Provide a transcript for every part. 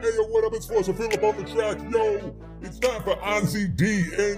Hey, yo, what up? It's Forza Philip on the track. Yo, it's time for DNTG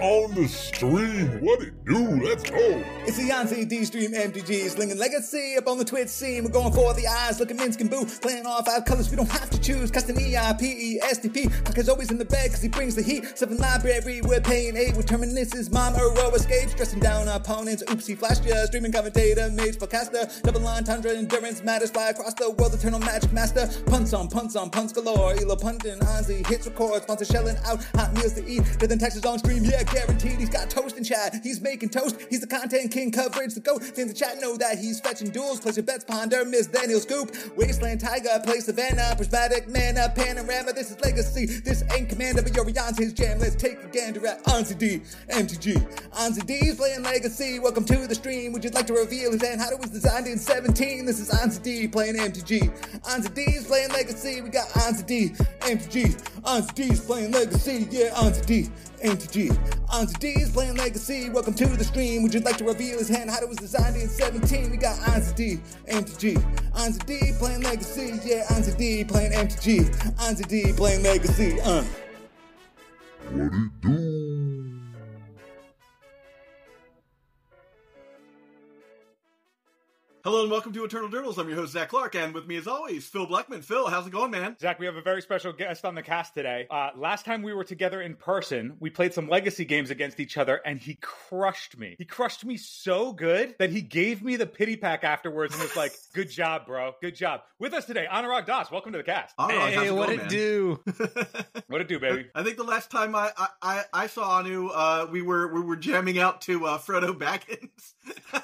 on the stream. What it do? Let's go. It's the Yanzi D Stream MTG, slinging legacy up on the Twitch scene. We're going for the eyes, looking Minsc and Boo, playing all five colors. We don't have to choose. Custom E I P E S T P. Puck is always in the bed because he brings the heat. Seven library, we're paying eight. We're terminus mom, row escape, stressing down opponents. Oopsie, flashed ya. Streaming commentator, mage, spellcaster, double line, tundra, endurance matters. Fly across the world, eternal magic master. Punts on punts on punts galore. Elo punting, Anzi hits record, sponsor shelling out hot meals to eat. Death and taxes on stream, yeah, guaranteed. He's got toast and chat. He's making toast. He's the content king, coverage the goat. Fans the chat know that he's fetching duels. Place your bets, ponder, miss, then he'll scoop. Wasteland Tiger, play Savannah, prismatic mana, panorama. This is legacy. This ain't commander, but your Beyond's his jam. Let's take a gander at Anzi D, MTG. Anzi D's playing legacy. Welcome to the stream. Would you like to reveal his hand? How it was designed in 17? This is Anzi D playing MTG. Anzi D's playing legacy. We got Anzi D, MTG. Anzi D's playing legacy. Yeah, Anzi D. MTG. D D's playing Legacy. Welcome to the stream. Would you like to reveal his hand? How it was designed in 17? We got Anzi D, MTG. Anzi D playing Legacy. Yeah, Anzi D playing MTG. Anzi D playing Legacy. Uh. What it do? Hello and welcome to Eternal Durdles. I'm your host Zach Clark, and with me as always, Phil Blackman. Phil, how's it going, man? Zach, we have a very special guest on the cast today. Uh, last time we were together in person, we played some legacy games against each other, and he crushed me. He crushed me so good that he gave me the pity pack afterwards and was like, "Good job, bro. Good job." With us today, Anuraag Das. Welcome to the cast. All right, how's Hey, it what going, it man? do? What it do, baby? I think the last time I I, I, I saw Anu, uh, we were we were jamming out to uh, Frodo Baggins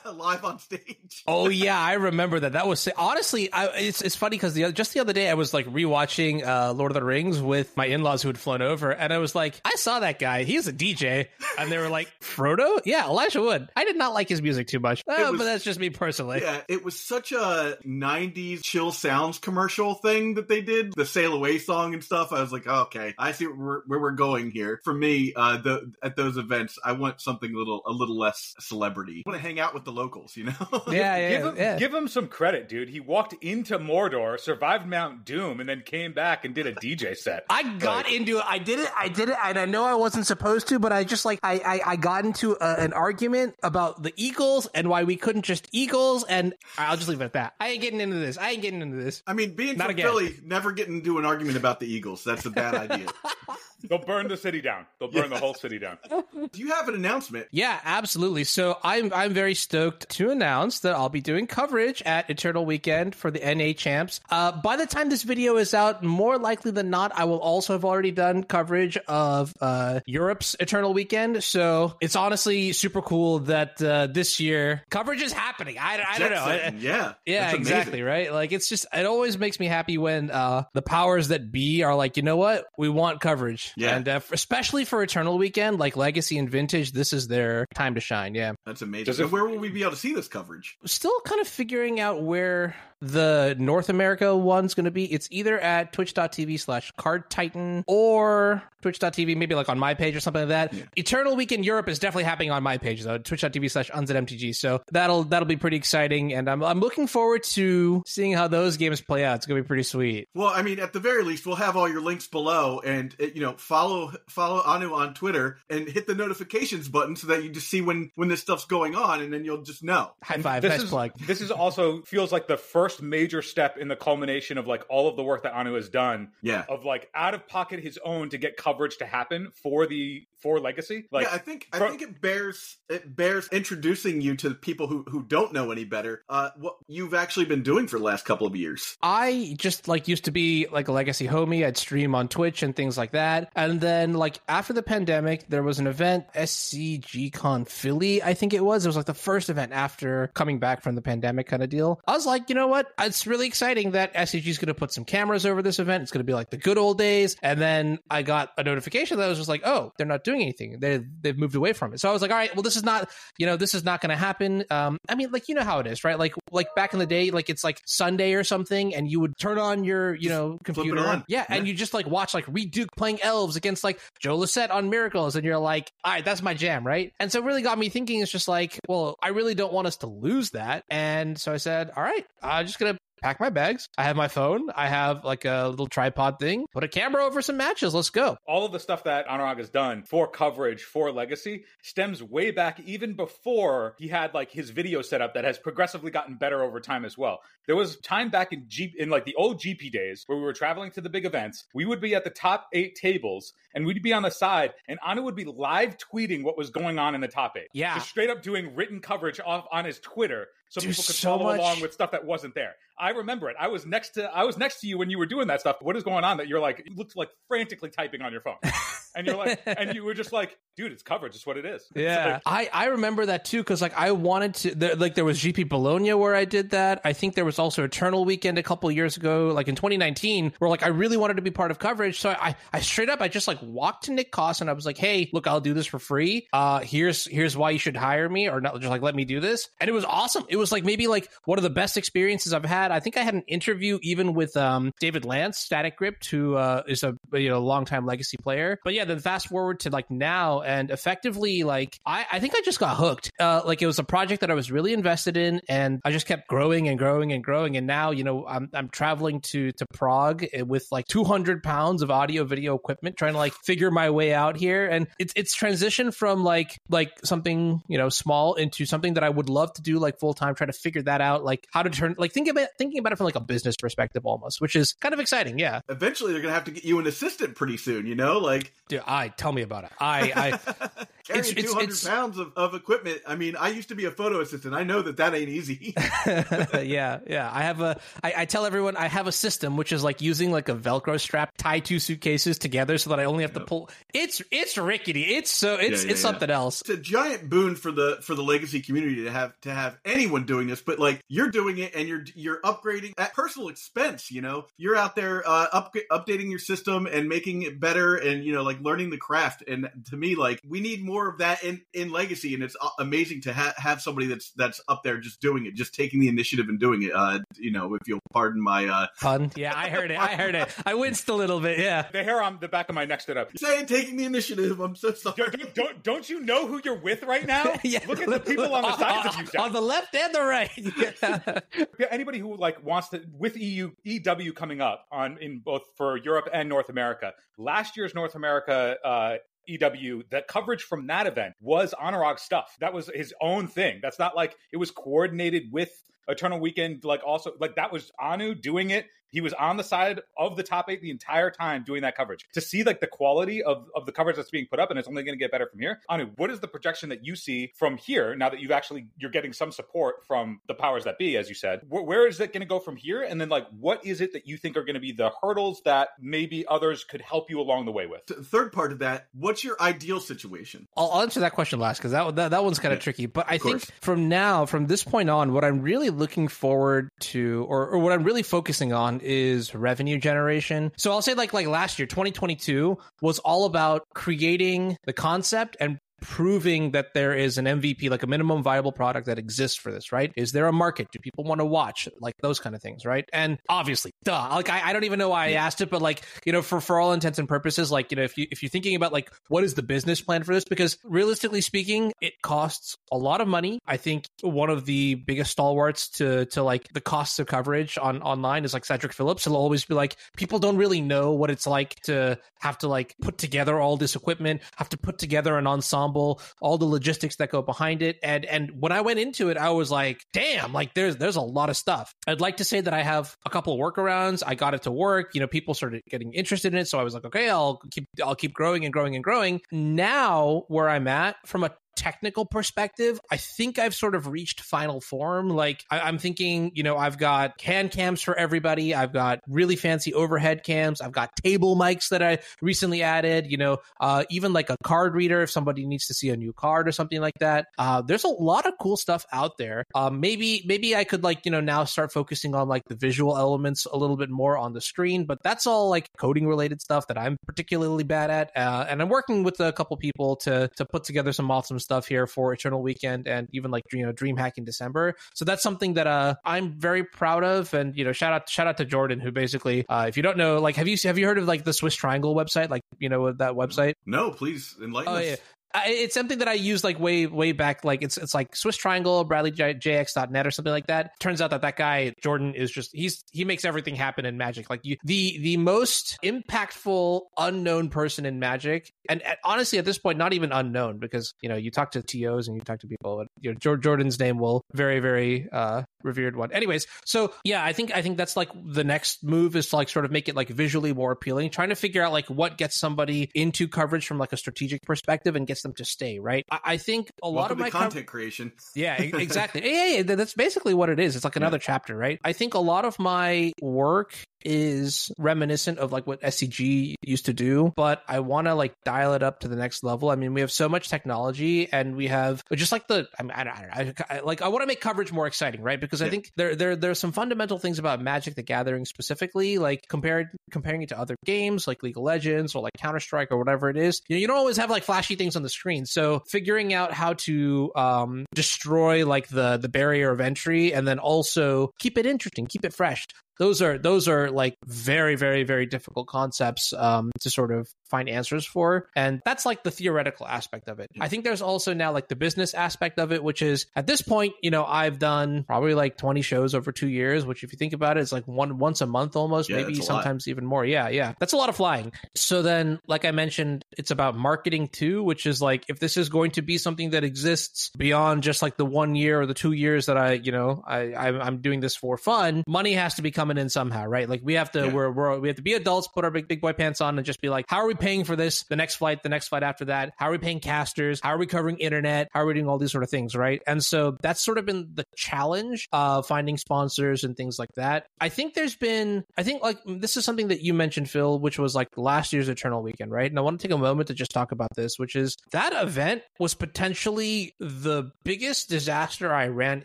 live on stage. Oh yeah, I remember that. That was honestly, I, it's it's funny because the just the other day I was like rewatching uh, Lord of the Rings with my in laws who had flown over, and I was like, I saw that guy. He's a DJ, and they were like, Frodo, yeah, Elijah Wood. I did not like his music too much, uh, was- but that's just me personally. Yeah, it was such a '90s chill sounds commercial thing that they did, the "Sail Away" song and stuff. I was like, oh, okay, I see where we're, where we're going here. For me, uh, the at those events, I want something a little a little less celebrity. I want to hang out with the locals, you know? Yeah, yeah, give him, yeah. give him some credit, dude. He walked into Mordor, survived Mount Doom, and then came back and did a DJ set. I got Like- into it. I did it. I did it, and I know I wasn't supposed to, but I just like I I, I got into a, an argument about the Eagles and why we couldn't just Eagles, and I'll just leave it at that. I ain't getting into this. I ain't getting into this. I mean, being Not from again. Philly, never getting into an argument about the Eagles. That's a bad idea. They'll burn the city down. They'll burn the whole city down. Do you have an announcement? Yeah, absolutely. So I'm I'm very stoked to announce that I'll be doing coverage at Eternal Weekend for the NA champs. Uh, by the time this video is out, more likely than not, I will also have already done coverage of uh, Europe's Eternal Weekend. So it's honestly super cool that uh, this year coverage is happening. I, I don't know. I- yeah. yeah, exactly. Right. Like it's just it always makes me happy when uh the powers that be are like, you know what, we want coverage. Yeah. and uh, especially for Eternal Weekend, like Legacy and Vintage, this is their time to shine. Yeah, That's amazing. So where will we be able to see this coverage? still kind of figuring out where the North America one's going to be. It's either at twitch.tv slash card titan or twitch.tv, maybe like on my page or something like that. Eternal Week in Europe is definitely happening on my page though, twitch.tv slash unzmtg. So that'll, that'll be pretty exciting. And I'm, I'm looking forward to seeing how those games play out. It's going to be pretty sweet. Well, I mean, at the very least, we'll have all your links below, and uh, you know, follow follow Anu on Twitter and hit the notifications button so that you just see when when this stuff's going on, and then you'll just know. High five. this Nice is plug. this is also feels like the first major step in the culmination of like all of the work that Anu has done Yeah. of like out of pocket his own to get coverage to happen for the for legacy like yeah, I think I from- think it bears it bears introducing you to people who who don't know any better. Uh, what you've actually been doing for the last couple of years. I just like used to be like a legacy homie. I'd stream on Twitch and things like that. And then like after the pandemic, there was an event, SCG Con Philly, I think it was. It was like the first event after coming back from the pandemic kind of deal. I was like, you know what? It's really exciting that SCG is going to put some cameras over this event. It's going to be like the good old days. And then I got a notification that I was just like, oh, they're not doing anything. They they've moved away from it. So I was like, all right, well, this is not, you know, this is not going to happen. Um, I mean, like you know how it is, right? Like like back in the day, like it's like Sunday or something, and you would turn on your you know computer, on. yeah, and you just like watch like Reed Duke playing elves against like Joe Lossett on Miracles, and you're like, all right, that's my jam, right? And so it really got me thinking. It's just like, well, I really don't want us to lose that, and so I said, all right, I'm just gonna pack my bags. I have my phone. I have like a little tripod thing. Put a camera over some matches. Let's go. all of the stuff that Anuraag has done for coverage for Legacy stems way back even before he had like his video setup that has progressively gotten better over time as well. There was time back in Jeep in like the old GP days where we were traveling to the big events. We would be at the top eight tables and we'd be on the side, and Anu would be live tweeting what was going on in the top eight. Yeah. Just straight up doing written coverage off on his Twitter so There's people could so follow much- along with stuff that wasn't there. I remember it. I was next to I was next to you when you were doing that stuff. What is going on that you're like you looked like frantically typing on your phone. and you're like and you were just like, dude, it's coverage, it's what it is. Yeah, I, I remember that too because like I wanted to there, like there was GP Bologna where I did that. I think there was also Eternal Weekend a couple years ago, like in 2019, where like I really wanted to be part of coverage. So I I straight up I just like walked to Nick Coss and I was like, hey, look, I'll do this for free. Uh, here's here's why you should hire me or not just like let me do this. And it was awesome. It was like maybe like one of the best experiences I've had. I think I had an interview even with um David Lance, Static Grip, who uh, is a you know longtime legacy player. But yeah, then fast forward to like now and effectively like I, I think I just got hooked. Uh, like it was a project that I was really invested in and I just kept growing and growing and growing. And now, you know, I'm I'm traveling to to Prague with like 200 pounds of audio video equipment, trying to like figure my way out here. And it's it's transitioned from like like something, you know, small into something that I would love to do like full time, try to figure that out, like how to turn like think about thinking about it from like a business perspective almost, which is kind of exciting. Yeah. Eventually, they're gonna have to get you an assistant pretty soon. You know, like Dude, I tell me about it. I I carrying It's- it's- 200 pounds of, of equipment. I mean, I used to be a photo assistant. I know that that ain't easy. yeah, yeah. I have a. I, I tell everyone I have a system which is like using like a Velcro strap, tie two suitcases together so that I only have to pull. It's it's rickety. It's so it's Yeah, yeah, it's yeah. something else. it's a giant boon for the for the legacy community to have to have anyone doing this but like you're doing it and you're you're upgrading at personal expense you know you're out there uh up, updating your system and making it better and you know like learning the craft and to me like we need more of that in in legacy and it's amazing to ha- have somebody that's that's up there just doing it just taking the initiative and doing it uh you know if you'll pardon my uh Pun. Yeah, I heard it. I heard it. I winced a little bit. Yeah. The hair on the back of my neck stood up. saying taking the initiative i'm so sorry Don't, don't, don't, don't you know who you're with right now? Yeah. Look at the people on the sides of you. Jeff. on the left and the right. Yeah. Yeah, anybody who like wants to with EU EW coming up on in both for Europe and North America. Last year's North America uh EW, the coverage from that event was Anuraag stuff. That was his own thing. That's not like it was coordinated with Eternal Weekend. Like also like that was Anu doing it. He was on the side of the top eight the entire time doing that coverage. To see like the quality of, of the coverage that's being put up, and it's only going to get better from here. Anu, what is the projection that you see from here now that you've actually you're getting some support from the powers that be, as you said? Wh- where is it going to go from here? And then like what is it that you think are going to be the hurdles that maybe others could help you along the way with? Th- third part of that what's your ideal situation I'll, I'll answer that question last because that, that that one's kind of Yeah, tricky. But I think from now, from this point on, what I'm really looking forward to, or, or what I'm really focusing on, is revenue generation. So I'll say like like last year, 2022 was all about creating the concept and proving that there is an MVP, like a minimum viable product that exists for this, right? Is there a market? Do people want to watch? Like those kind of things, right? And obviously, duh. Like I, I don't even know why I asked it, but like, you know, for for all intents and purposes, like, you know, if you if you're thinking about like what is the business plan for this, because realistically speaking, it costs a lot of money. I think one of the biggest stalwarts to to like the costs of coverage on online is like Cedric Phillips. He'll always be like, people don't really know what it's like to have to like put together all this equipment, have to put together an ensemble, all the logistics that go behind it. And and when I went into it, I was like, damn, like there's there's a lot of stuff. I'd like to say that I have a couple of workarounds. I got it to work. You know, people started getting interested in it, so I was like, okay, I'll keep I'll keep growing and growing and growing. Now where I'm at from a technical perspective, I think I've sort of reached final form. Like I, I'm thinking, you know, I've got hand cams for everybody. I've got really fancy overhead cams. I've got table mics that I recently added. You know, uh, even like a card reader if somebody needs to see a new card or something like that. Uh, there's a lot of cool stuff out there. Um, maybe maybe I could like you know now start focusing on like the visual elements a little bit more on the screen. But that's all like coding related stuff that I'm particularly bad at. Uh, and I'm working with a couple people to to put together some awesome stuff here for Eternal Weekend and even like you know DreamHack in December. So that's something that uh I'm very proud of. And you know shout out shout out to Jordan who basically uh, if you don't know like have you have you heard of like the Swiss Triangle website like you know that website no please enlighten Oh us yeah. It's something that I use like way way back. Like it's it's like Swiss Triangle, BradleyJX.net or something like that. Turns out that that guy Jordan is just he's he makes everything happen in Magic. Like you, the the most impactful unknown person in Magic, and, and honestly at this point not even unknown because you know you talk to tos and you talk to people. You know, Jordan's name will very very uh, revered one. Anyways, so yeah, I think I think that's like the next move is to like sort of make it like visually more appealing. Trying to figure out like what gets somebody into coverage from like a strategic perspective and gets them to stay. Right. I, I think a lot Welcome of my content creation. yeah, exactly. yeah, yeah, yeah, that's basically what it is. It's like another chapter, right? I think a lot of my work is reminiscent of like what SCG used to do, but I want to like dial it up to the next level. I mean, we have so much technology and we have just like the I mean, I, don't- I, don't- I, like I want to make coverage more exciting, right? Because I think there there there's some fundamental things about Magic the Gathering specifically, like compared comparing it to other games like League of Legends or like Counter Strike or whatever it is. You know, you don't always have like flashy things on the screen, so figuring out how to um, destroy like the the barrier of entry and then also keep it interesting, keep it fresh those are those are like very very very difficult concepts um, to sort of find answers for. And that's like the theoretical aspect of it. I think there's also now like the business aspect of it which is at this point you know i've done probably like 20 shows over two years which if you think about it it's like one once a month almost Yeah, maybe a lot. sometimes even more. Yeah yeah. That's a lot of flying. So then like i mentioned it's about marketing too which is like if this is going to be something that exists beyond just like the one year or the two years that i you know i i'm, I'm doing this for fun money has to be coming in somehow right? Like we have to Yeah. we're, we're we have to be adults put our big big boy pants on and just be like how are we paying for this? The next flight the next flight after that. How are we paying casters? How are we covering internet? How are we doing all these sort of things right? And so that's sort of been the challenge of finding sponsors and things like that. I think there's been i think like this is something that you mentioned phil which was like last year's eternal weekend right? And i want to take a moment to just talk about this which is that event was potentially the biggest disaster i ran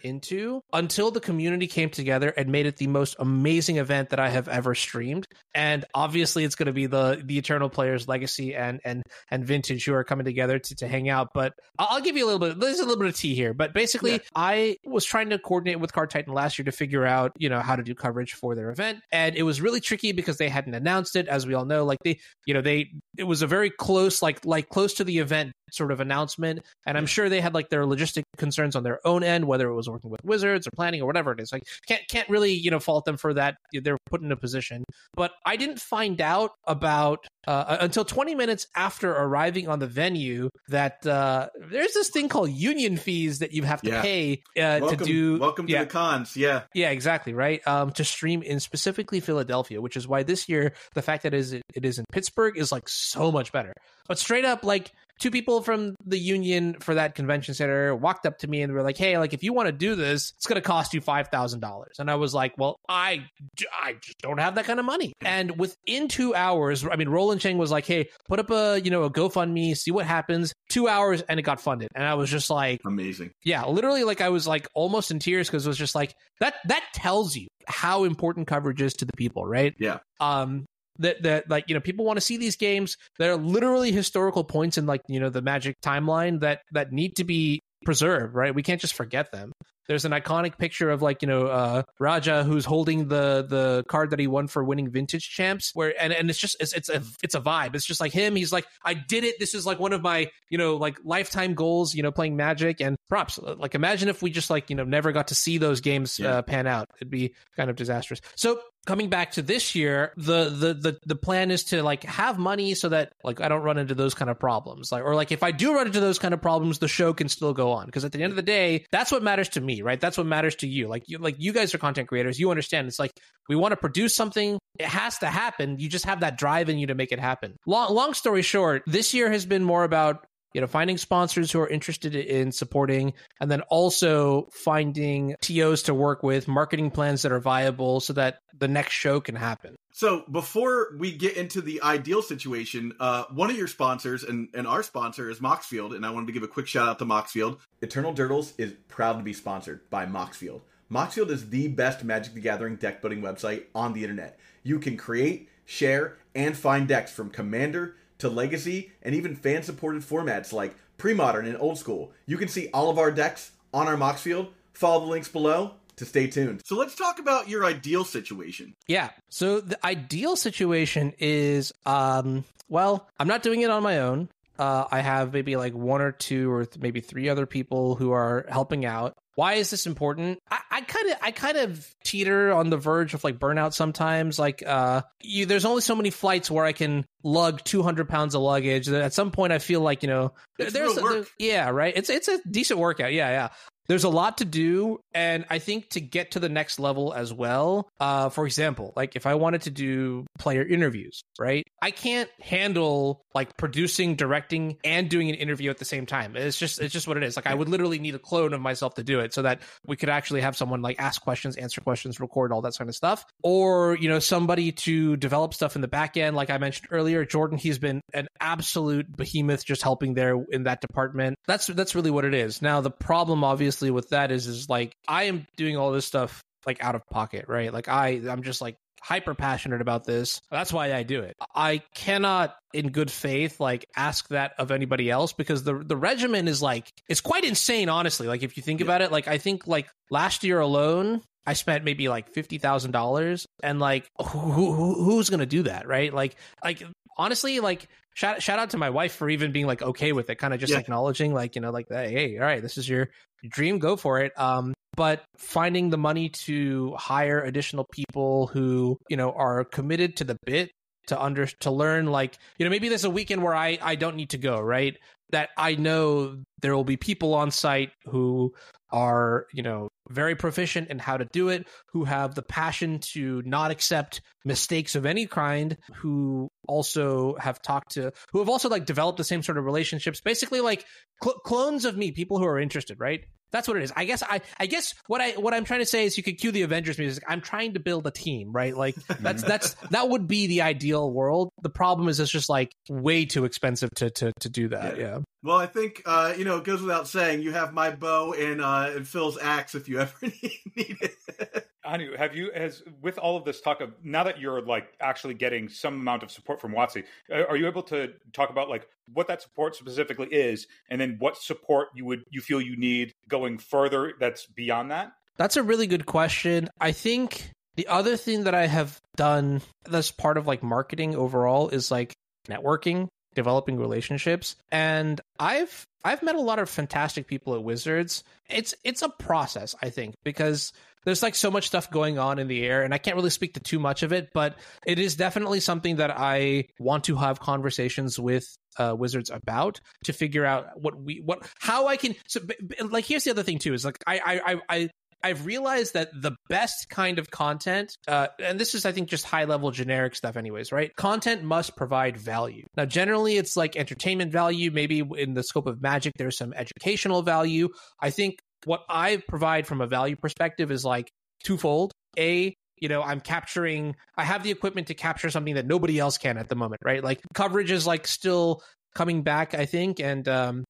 into until the community came together and made it the most amazing event that i have ever streamed. And obviously it's going to be the the eternal players legacy and and and vintage who are coming together to, to hang out. But I'll, I'll give you a little bit there's a little bit of tea here. But basically Yeah. i was trying to coordinate with card titan last year to figure out you know how to do coverage for their event. And it was really tricky because they hadn't announced it as we all know. Like they you know they it was a very close like like close to the event sort of announcement. And i'm sure they had like their logistic concerns on their own end whether it was working with wizards or planning or whatever it is. Like can't can't really you know fault them for that they're put in a position but I didn't find out about uh, until 20 minutes after arriving on the venue that uh, there's this thing called union fees that you have to Yeah. pay uh, welcome, to do. welcome to the cons. Yeah, yeah, exactly, right. Um, to stream in specifically Philadelphia, which is why this year the fact that it is it is in Pittsburgh is like so much better. But straight up, like two people from the union for that convention center walked up to me and were like, "Hey, like if you want to do this, it's going to cost you five thousand dollars." And I was like, "Well, I I just don't have that kind of money." And within two hours, I mean, Roland Chang was like, "Hey, put up a you know a GoFundMe, see what happens." Two hours, and it got funded, and I was just like, amazing. yeah literally like i was like almost in tears because it was just like that that tells you how important coverage is to the people right Yeah. um that that like you know people want to see these games that are literally historical points in like you know the magic timeline that that need to be preserved right we can't just forget them there's an iconic picture of like you know uh raja who's holding the the card that he won for winning vintage champs where and and it's just it's it's a it's a vibe. It's just like him. He's like i did it. This is like one of my you know like lifetime goals you know playing magic. And props like imagine if we just like you know never got to see those games Yeah. uh, pan out. It'd be kind of disastrous. So coming back to this year the, the the the plan is to like have money so that like i don't run into those kind of problems. Like or like if i do run into those kind of problems the show can still go on. Because at the end of the day that's what matters to me right? That's what matters to you. Like you like you guys are content creators. You understand. It's like we want to produce something. It has to happen. You just have that drive in you to make it happen. Long long story short this year has been more about you know finding sponsors who are interested in supporting and then also finding tos to work with marketing plans that are viable so that the next show can happen So before we get into the ideal situation, uh, one of your sponsors and, and our sponsor is Moxfield, and I wanted to give a quick shout out to Moxfield. Eternal Durdles is proud to be sponsored by Moxfield. Moxfield is the best Magic the Gathering deck building website on the internet. You can create, share, and find decks from Commander to Legacy and even fan supported formats like pre-modern and old school. You can see all of our decks on our Moxfield. Follow the links below to stay tuned. So let's talk about your ideal situation. Yeah. So the ideal situation is um well, I'm not doing it on my own. Uh, I have maybe like one or two or th- maybe three other people who are helping out. Why is this important? I kind of, I kind of teeter on the verge of like burnout sometimes. Like, uh, you, there's only so many flights where I can lug 200 pounds of luggage. At some point, I feel like you know, It's there's, real work. there- yeah, right. It's it's a decent workout. Yeah, yeah. There's a lot to do, and I think to get to the next level as well. Uh, for example, like if I wanted to do player interviews, right? I can't handle like producing, directing, and doing an interview at the same time. It's just it's just what it is. Like I would literally need a clone of myself to do it, so that we could actually have someone like ask questions, answer questions, record all that kind of stuff, or you know somebody to develop stuff in the back end. Like I mentioned earlier, Jordan, he's been an absolute behemoth just helping there in that department. That's that's really what it is. Now the problem, obviously, with that is is like I am doing all this stuff like out of pocket, right? Like I I'm just like hyper passionate about this. That's why I do it. I cannot in good faith like ask that of anybody else because the the regimen is like it's quite insane honestly. Like if you think about it, like I think like last year alone I spent maybe like fifty thousand dollars, and like who, who who's gonna do that, right? Like like honestly, like shout shout out to my wife for even being like okay with it, kind of just Yeah. acknowledging like you know like hey all right this is your dream go for it. Um but finding the money to hire additional people who you know are committed to the bit to under to learn like you know maybe there's a weekend where i i don't need to go right? That i know there will be people on site who are you know very proficient in how to do it who have the passion to not accept mistakes of any kind who also have talked to who have also like developed the same sort of relationships. Basically like cl- clones of me people who are interested right that's what it is. I guess i i guess what i what i'm trying to say is you could cue the avengers music. I'm trying to build a team right? Like that's that's that would be the ideal world. The problem is it's just like way too expensive to to to do that. Yeah Well, I think uh, you know it goes without saying. You have my bow and uh, and Phil's axe if you ever need, need it. Anu, have you as with all of this talk of now that you're like actually getting some amount of support from WotC, uh, are you able to talk about like what that support specifically is, and then what support you would you feel you need going further that's beyond that? That's a really good question. I think the other thing that I have done that's part of like marketing overall is like networking, developing relationships. And I've I've met a lot of fantastic people at Wizards. It's it's a process, I think, because there's like so much stuff going on in the air and I can't really speak to too much of it, but it is definitely something that I want to have conversations with uh, wizards about to figure out what we what how I can so like here's the other thing too is like I I, I I've realized that the best kind of content, uh, and this is, I think, just high level generic stuff, anyways, right? Content must provide value. Now, generally, it's like entertainment value. Maybe in the scope of magic, there's some educational value. I think what I provide from a value perspective is like twofold. A, you know, I'm capturing, I have the equipment to capture something that nobody else can at the moment, right? Like coverage is like still coming back, I think. And, um,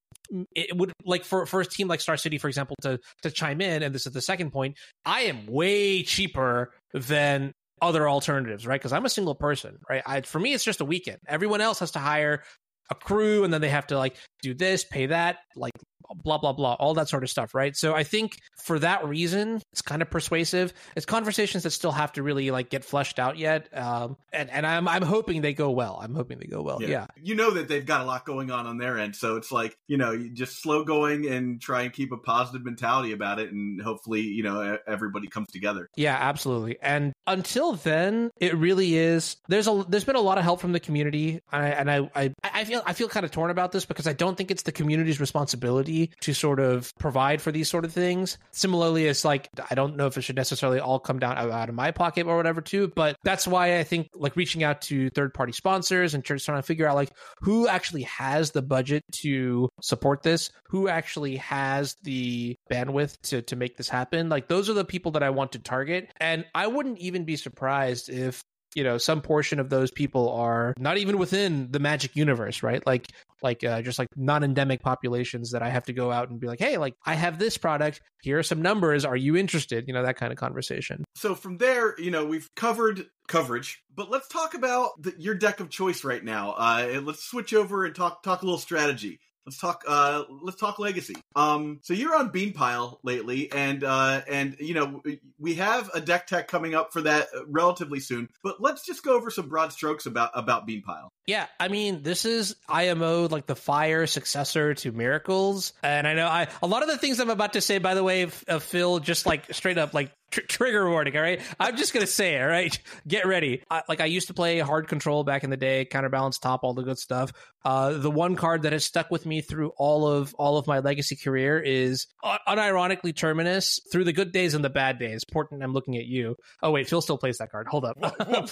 it would like for for a team like Star City, for example, to to chime in, and this is the second point. I am way cheaper than other alternatives, right? Because I'm a single person, right? I, for me, it's just a weekend. Everyone else has to hire a crew, and then they have to like do this, pay that, like blah blah blah, all that sort of stuff, right? So I think for that reason, it's kind of persuasive. It's conversations that still have to really like get fleshed out yet, um, and and I'm I'm hoping they go well. I'm hoping they go well. yeah. You know that they've got a lot going on on their end, so it's like you know you just slow going and try and keep a positive mentality about it, and hopefully you know everybody comes together. Yeah, absolutely. And until then, it really is. There's a there's been a lot of help from the community, and I and I I, I I feel kind of torn about this because I don't think it's the community's responsibility to sort of provide for these sort of things. Similarly, it's like I don't know if it should necessarily all come down out out of my pocket or whatever too. But that's why I think like reaching out to third party sponsors and trying to figure out like who actually has the budget to support this, who actually has the bandwidth to to make this happen. Like those are the people that I want to target, and I wouldn't even be surprised if you know some portion of those people are not even within the magic universe right? Like like uh, just like non-endemic populations that i have to go out and be like hey like i have this product. Here are some numbers. Are you interested? You know that kind of conversation. So from there, you know we've covered coverage, but let's talk about the, your deck of choice right now. Uh, let's switch over and talk talk a little strategy. Let's talk. Uh, let's talk legacy. Um, so you're on Beanpile lately, and uh, and you know we have a deck tech coming up for that relatively soon. But let's just go over some broad strokes about about Beanpile. Yeah, I mean, this is IMO like the fire successor to Miracles, and I know I a lot of the things I'm about to say. By the way, uh, Phil, just like straight up like tr- trigger warning. All right, I'm just gonna say it. All right, get ready. I, like I used to play hard control back in the day, counterbalance top, all the good stuff. Uh, the one card that has stuck with me through all of all of my legacy career is uh, unironically Terminus through the good days and the bad days. Portland, I'm looking at you. Oh wait, Phil still plays that card. Hold up. Whoa,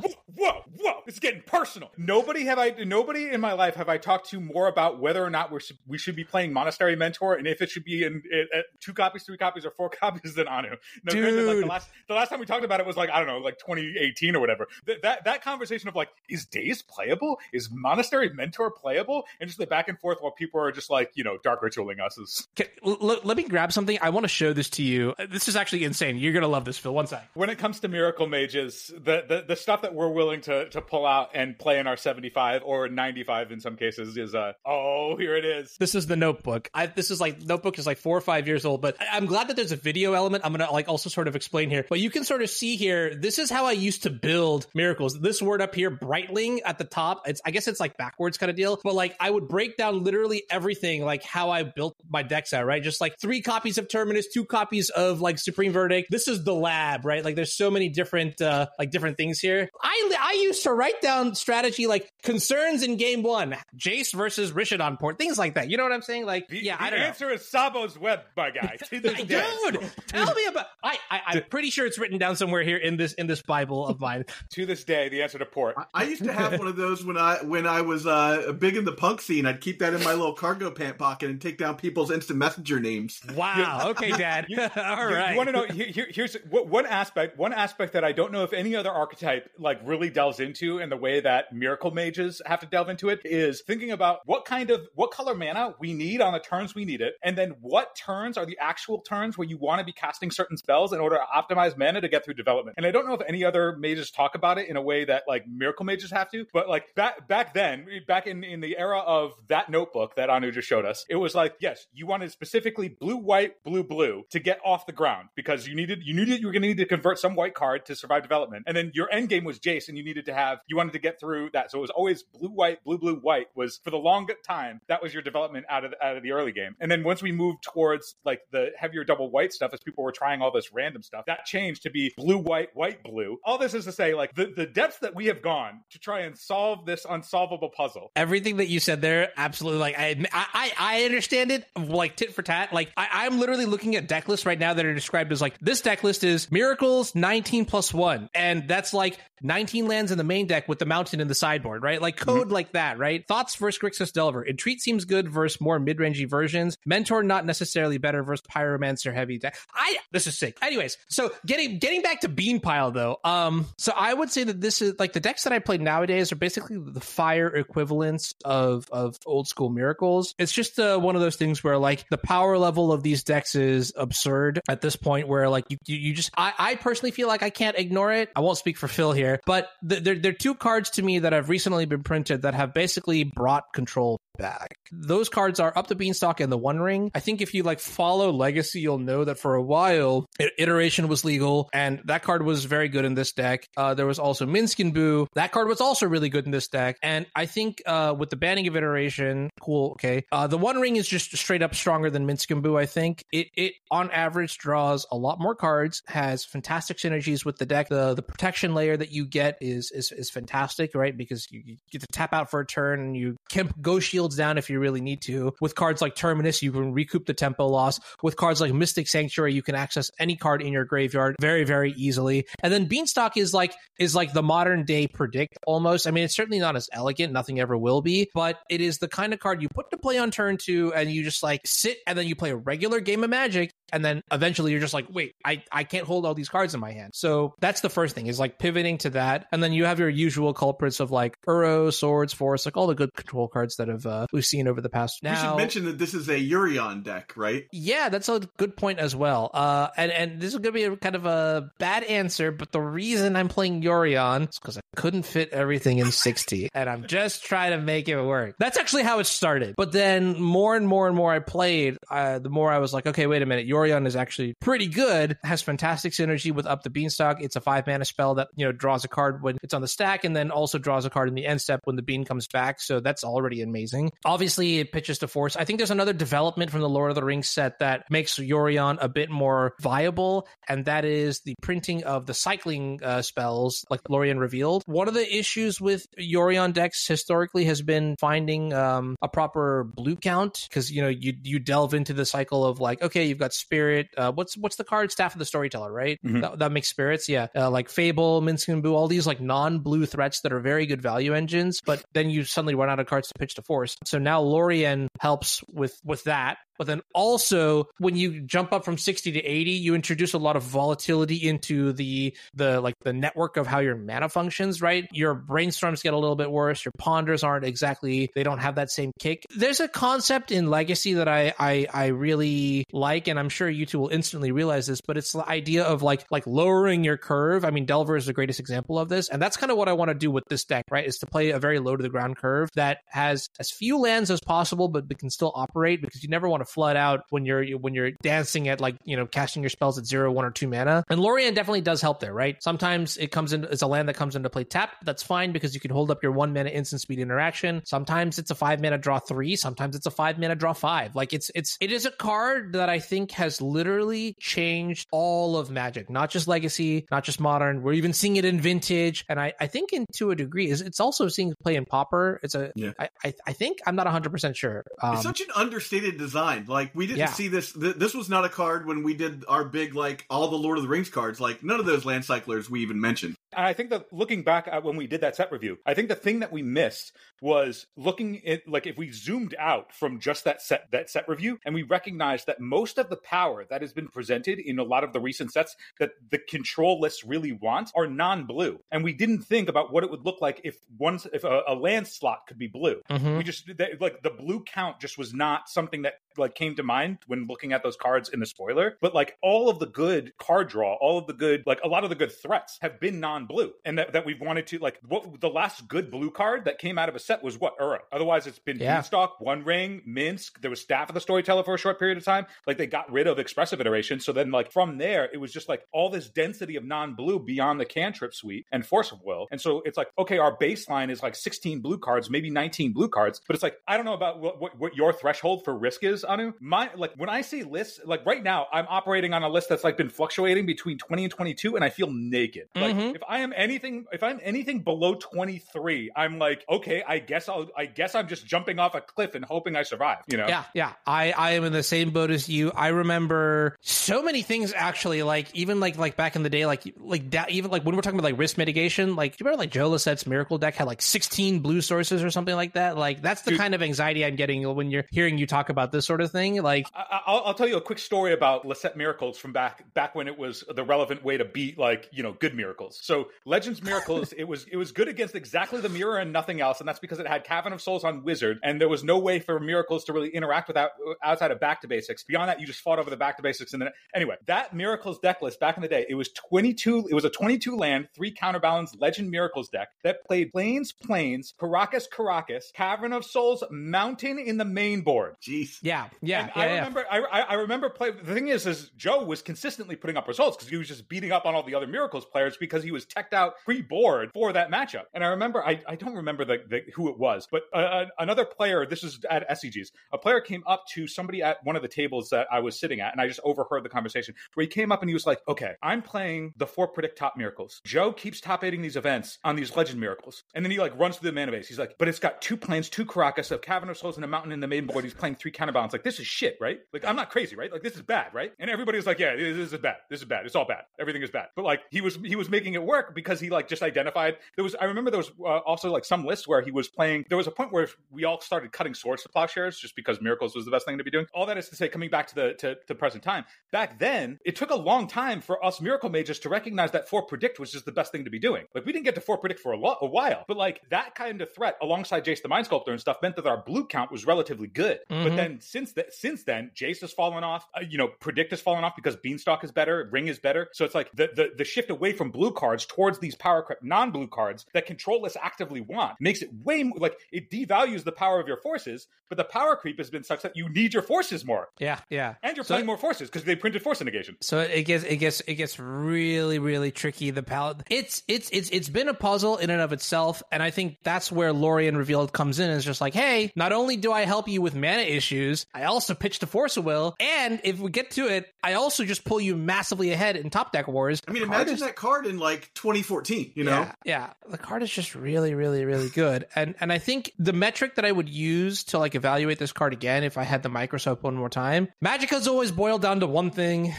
whoa, whoa, whoa, It's getting personal. Nobody have I nobody in my life have I talked to more about whether or not we should we should be playing Monastery Mentor and if it should be in, in, in two copies, three copies, or four copies than Anu. No, granted, like Dude. the last the last time we talked about it was like I don't know, like 2018 or whatever. Th- that that conversation of like, is Days playable? Is Monastery Mentor playable? And just the back and forth while people are just like, you know, dark ritualing us is Okay, l- l- let me grab something. I want to show this to you. Uh, This is actually insane. You're gonna love this, Phil. One sec. when it comes to miracle mages, the, the the stuff that we're willing to to pull out and play in our 75 or 95 in some cases is uh oh here it is. This is the notebook. I, this is like notebook is like four or five years old, but I, I'm glad that there's a video element. I'm gonna like also sort of explain here, but you can sort of see here. This is how I used to build miracles. This word up here, Brightling at the top. It's I guess it's like backwards kind of deal, but like I would break down literally everything, like how I built my decks out. Right, just like three copies of Terminus, two copies of like Supreme Verdict. This is the lab, right? Like there's so many different uh like different things here. I I used to write down strategy like concerns in game one, Jace versus Rishadan Port, things like that. You know what I'm saying? Like, The, yeah, the I don't know. answer is Sabo's web, my guy. To. Dude, tell me about. I, I I'm pretty sure it's written down somewhere here in this in this Bible of mine. To this day, the answer to port. I used to have one of those when I when I was uh, big in the punk scene. I'd keep that in my little cargo pant pocket and take down people's instant messenger names. Wow. Okay, Dad. All You- right. You, want to know? Here, here- here's what- one aspect. One aspect that I don't know if any other archetype like really delves into in the way that miracle mages have to delve into it is thinking about what kind of what color mana we need on the turns we need it, and then what turns are the actual turns where you want to be casting certain spells in order to optimize mana to get through development. And I don't know if any other mages talk about it in a way that like miracle mages have to, but like back back then, back in in the era of that notebook that Anu just showed us, it was like yes, you wanted specifically blue, white, blue, blue to get off the ground because you needed you needed you were going to need to convert some white card to survive development, and then your end game was Jace, and you needed to have you wanted to get through that, so it was always blue, white, blue, blue, white was for the long time that was your development out of out of the early game, and then once we moved towards like the heavier double white stuff, people were trying all this random stuff, that changed to be blue, white, white, blue. All this is to say, like the the depths that we have gone to try and solve this unsolvable puzzle Everything that you said there, absolutely. Like I, I, I understand it, like tit for tat. Like I, I'm literally looking at deck lists right now that are described as like this deck list is miracles 19 plus one, and that's like 19 lands in the main deck with the mountain in the sideboard, right? Like code mm-hmm. like that, right? Thoughts versus Grixis Delver. Entreat seems good versus more mid-rangey versions. Mentor not necessarily better versus Pyromancer heavy deck. I this is sick. Anyways, so getting getting back to Beanpile though, um, so I would say that this is like the decks that I play nowadays are basically the fire equivalents of of old school miracles. It's just uh, one of those things where like the power level of these decks is absurd at this point. Where like you you, you just I, I personally feel like I can't ignore it. I won't speak for Phil here, but there there are two cards to me that have recently been printed that have basically brought control back. Those cards are Up the Beanstalk and the One Ring. I think if you like follow Legacy, you'll know that for a while, Iteration was legal, and that card was very good in this deck. Uh, there was also Minsc and Boo. That card was also really good in this deck. And I think uh, with the banning of Iteration, cool, okay. Uh, the One Ring is just straight up stronger than Minsc and Boo, I think. It, it on average draws a lot more cards, has fantastic synergies with the deck. The the protection layer that you get is is, is fantastic, right? Because you, you get to tap out for a turn and you can go shields down if you really need to. With cards like Terminus, you can recoup the tempo loss. With cards like Mystic Sanctuary, you can access any card in your graveyard very, very easily. And then Beanstalk is like is like the modern day predict almost. I mean, it's certainly not as elegant, nothing ever will be, but it is the kind of card you put to play on turn two and you just like sit and then you play a regular game of magic and then eventually you're just like wait i i can't hold all these cards in my hand so that's the first thing is like pivoting to that and then you have your usual culprits of like uro swords force like all the good control cards that have uh uh, we've seen over the past. Now, we should mention that this is a Yorion deck, right? Yeah, that's a good point as well. Uh, and and this is going to be a kind of a bad answer, but the reason I'm playing Yorion is because I couldn't fit everything in 60, and I'm just trying to make it work. That's actually how it started. But then more and more and more I played, uh, the more I was like, okay, wait a minute, Yorion is actually pretty good. Has fantastic synergy with Up the Beanstalk. It's a five mana spell that you know draws a card when it's on the stack, and then also draws a card in the end step when the bean comes back. So that's already amazing. Obviously, it pitches to force. I think there's another development from the Lord of the Rings set that makes Yorion a bit more viable, and that is the printing of the cycling uh, spells, like Lorien revealed. One of the issues with Yorion decks historically has been finding um, a proper blue count because you know you you delve into the cycle of like okay you've got spirit uh, what's what's the card staff of the storyteller right Mhm. that, that makes spirits yeah uh, like fable minsc and boo all these like non-blue threats that are very good value engines but then you suddenly run out of cards to pitch to force so now lorien helps with with that but then also when you jump up from 60 to 80 you introduce a lot of volatility into the the like the network of how your mana functions right? Your brainstorms get a little bit worse. Your ponders aren't exactly they don't have that same kick. There's a concept in legacy that i i, I really like and i'm sure you two will instantly realize this but it's the idea of like like lowering your curve. I mean delver is the greatest example of this and that's kind of what i want to do with this deck right? Is to play a very low to the ground curve that has as few lands as possible but, can still operate because you never want to flood out when you're when you're dancing at like you know casting your spells at zero one or two mana. And Lorien definitely does help there right? Sometimes it comes in it's a land that comes into play tapped that's fine because you can hold up your one mana instant speed interaction. Sometimes it's a five mana draw three. Sometimes it's a five mana draw five. Like it's it's it is a card that i think has literally changed all of magic. Not just legacy not just modern. We're even seeing it in vintage. And i i think in to a degree is it's also seeing play in Pauper it's a Yeah. I, I i think i'm not 100% sure. Um, it's such an understated design. Like we didn't Yeah. see this. Th- this was not a card when we did our big like all the Lord of the Rings cards. Like none of those land cyclers we even mentioned. And I think that looking back at when we did that set review, I think the thing that we missed was looking at like if we zoomed out from just that set that set review and we recognized that most of the power that has been presented in a lot of the recent sets that the control lists really want are non-blue. And we didn't think about what it would look like if one if a, a land slot could be blue. mhm. We just that, like the blue count just was not something that like came to mind when looking at those cards in the spoiler. But like all of the good card draw, all of the good like a lot of the good threats have been non-blue, and that, that we've wanted to like what the last good blue card that came out of a set was what Uro. Otherwise, it's been Yeah. Beanstalk, One Ring, Minsc. There was Staff of the Storyteller for a short period of time. Like they got rid of expressive iteration, so then like from there it was just like all this density of non-blue beyond the cantrip suite and Force of Will, and so it's like okay, our baseline is like 16 blue cards, maybe 19 blue cards, but it's like I don't know about what, what, what your threshold for risk is, Anu. My like when I see lists, like right now, I'm operating on a list that's like been fluctuating between 20 and 22, and I feel naked. Like Mhm. if I am anything, if I'm anything below 23, I'm like, okay, I guess I'll, I guess I'm just jumping off a cliff and hoping I survive. You know? Yeah, yeah. I I am in the same boat as you. I remember so many things actually. Like even like like back in the day, like like da- even like when we're talking about like risk mitigation. Like do you remember like Joe Lossett's Miracle deck had like sixteen blue sources or something like that? Like that's the Dude. kind of anxiety I'm getting when you're hearing you talk about this sort of thing. Like I, I'll, I'll tell you a quick story about Lossett Miracles from back back when it was the relevant way to beat like you know good miracles. So Legends Miracles, it was it was good against exactly the mirror and nothing else, and that's because it had Cavern of Souls on Wizard, and there was no way for miracles to really interact without outside of back to basics. Beyond that, you just fought over the back to basics, and then anyway, that miracles deck list back in the day, it was twenty two. It was a twenty two land, three counterbalance Legend Miracles deck that played Plains, Plains, Karakas, Karakas, Cavern of Souls, Mountain in the main board. Jeez. yeah, yeah, yeah, I yeah. remember, I, I remember play. The thing is, is Joe was consistently putting up results because he was just beating up on all the other Miracles players because he was teched out pre-board for that matchup. And I remember, I, I don't remember the, the who it was, but uh, another player. This is at SCGs. A player came up to somebody at one of the tables that I was sitting at, and I just overheard the conversation where he came up and he was like, "Okay, I'm playing the four predict top miracles. Joe keeps top eighting these events on these legend miracles, and then he like runs through the mana base. He's like, but it's got two Plains, two Karakas, a cavern of souls, and a mountain in the main board. He's playing three counterbalance it's like, this is shit, right? Like, I'm not crazy, right? Like, this is bad, right? And everybody was like, yeah, this is bad. This is bad. It's all bad. Everything is bad. But like, he was he was making it work because he like just identified. There was I remember there was uh, also like some list where he was playing. There was a point where we all started cutting swords to plowshares just because miracles was the best thing to be doing. All that is to say, coming back to the to, to present time, back then it took a long time for us miracle mages to recognize that four predict was just the best thing to be doing. Like we didn't get to four predict for a, lo- a while, but like that kind of threat alongside Jace the Mind Sculptor and stuff meant that our blue count was relatively good. Mhm. But then since that since then, Jace has fallen off. Uh, you know, predict has fallen off because Beanstalk is better, Ring is better. So it's like the the, the shift away from blue cards towards these power creep non-blue cards that control lists actively want makes it way more like it devalues the power of your forces. But the power creep has been such that you need your forces more, Yeah, yeah. and you're So- playing more forces because they printed force negation. So it gets it gets it gets really really tricky. The palette it's it's it's it's been a puzzle in and of itself, and I think that's where Lorien revealed comes in. Is just like, hey, not only do I help you with mana issues, I also pitch the Force of Will, and if we get to it, I also just pull you massively ahead in top deck wars. I mean, imagine is- that card in like 2014. You know, yeah, yeah. The card is just really, really, really good. And and I think the metric that I would use to like evaluate this card again, if I had the microscope one more time, Magic has always boiled down to one thing,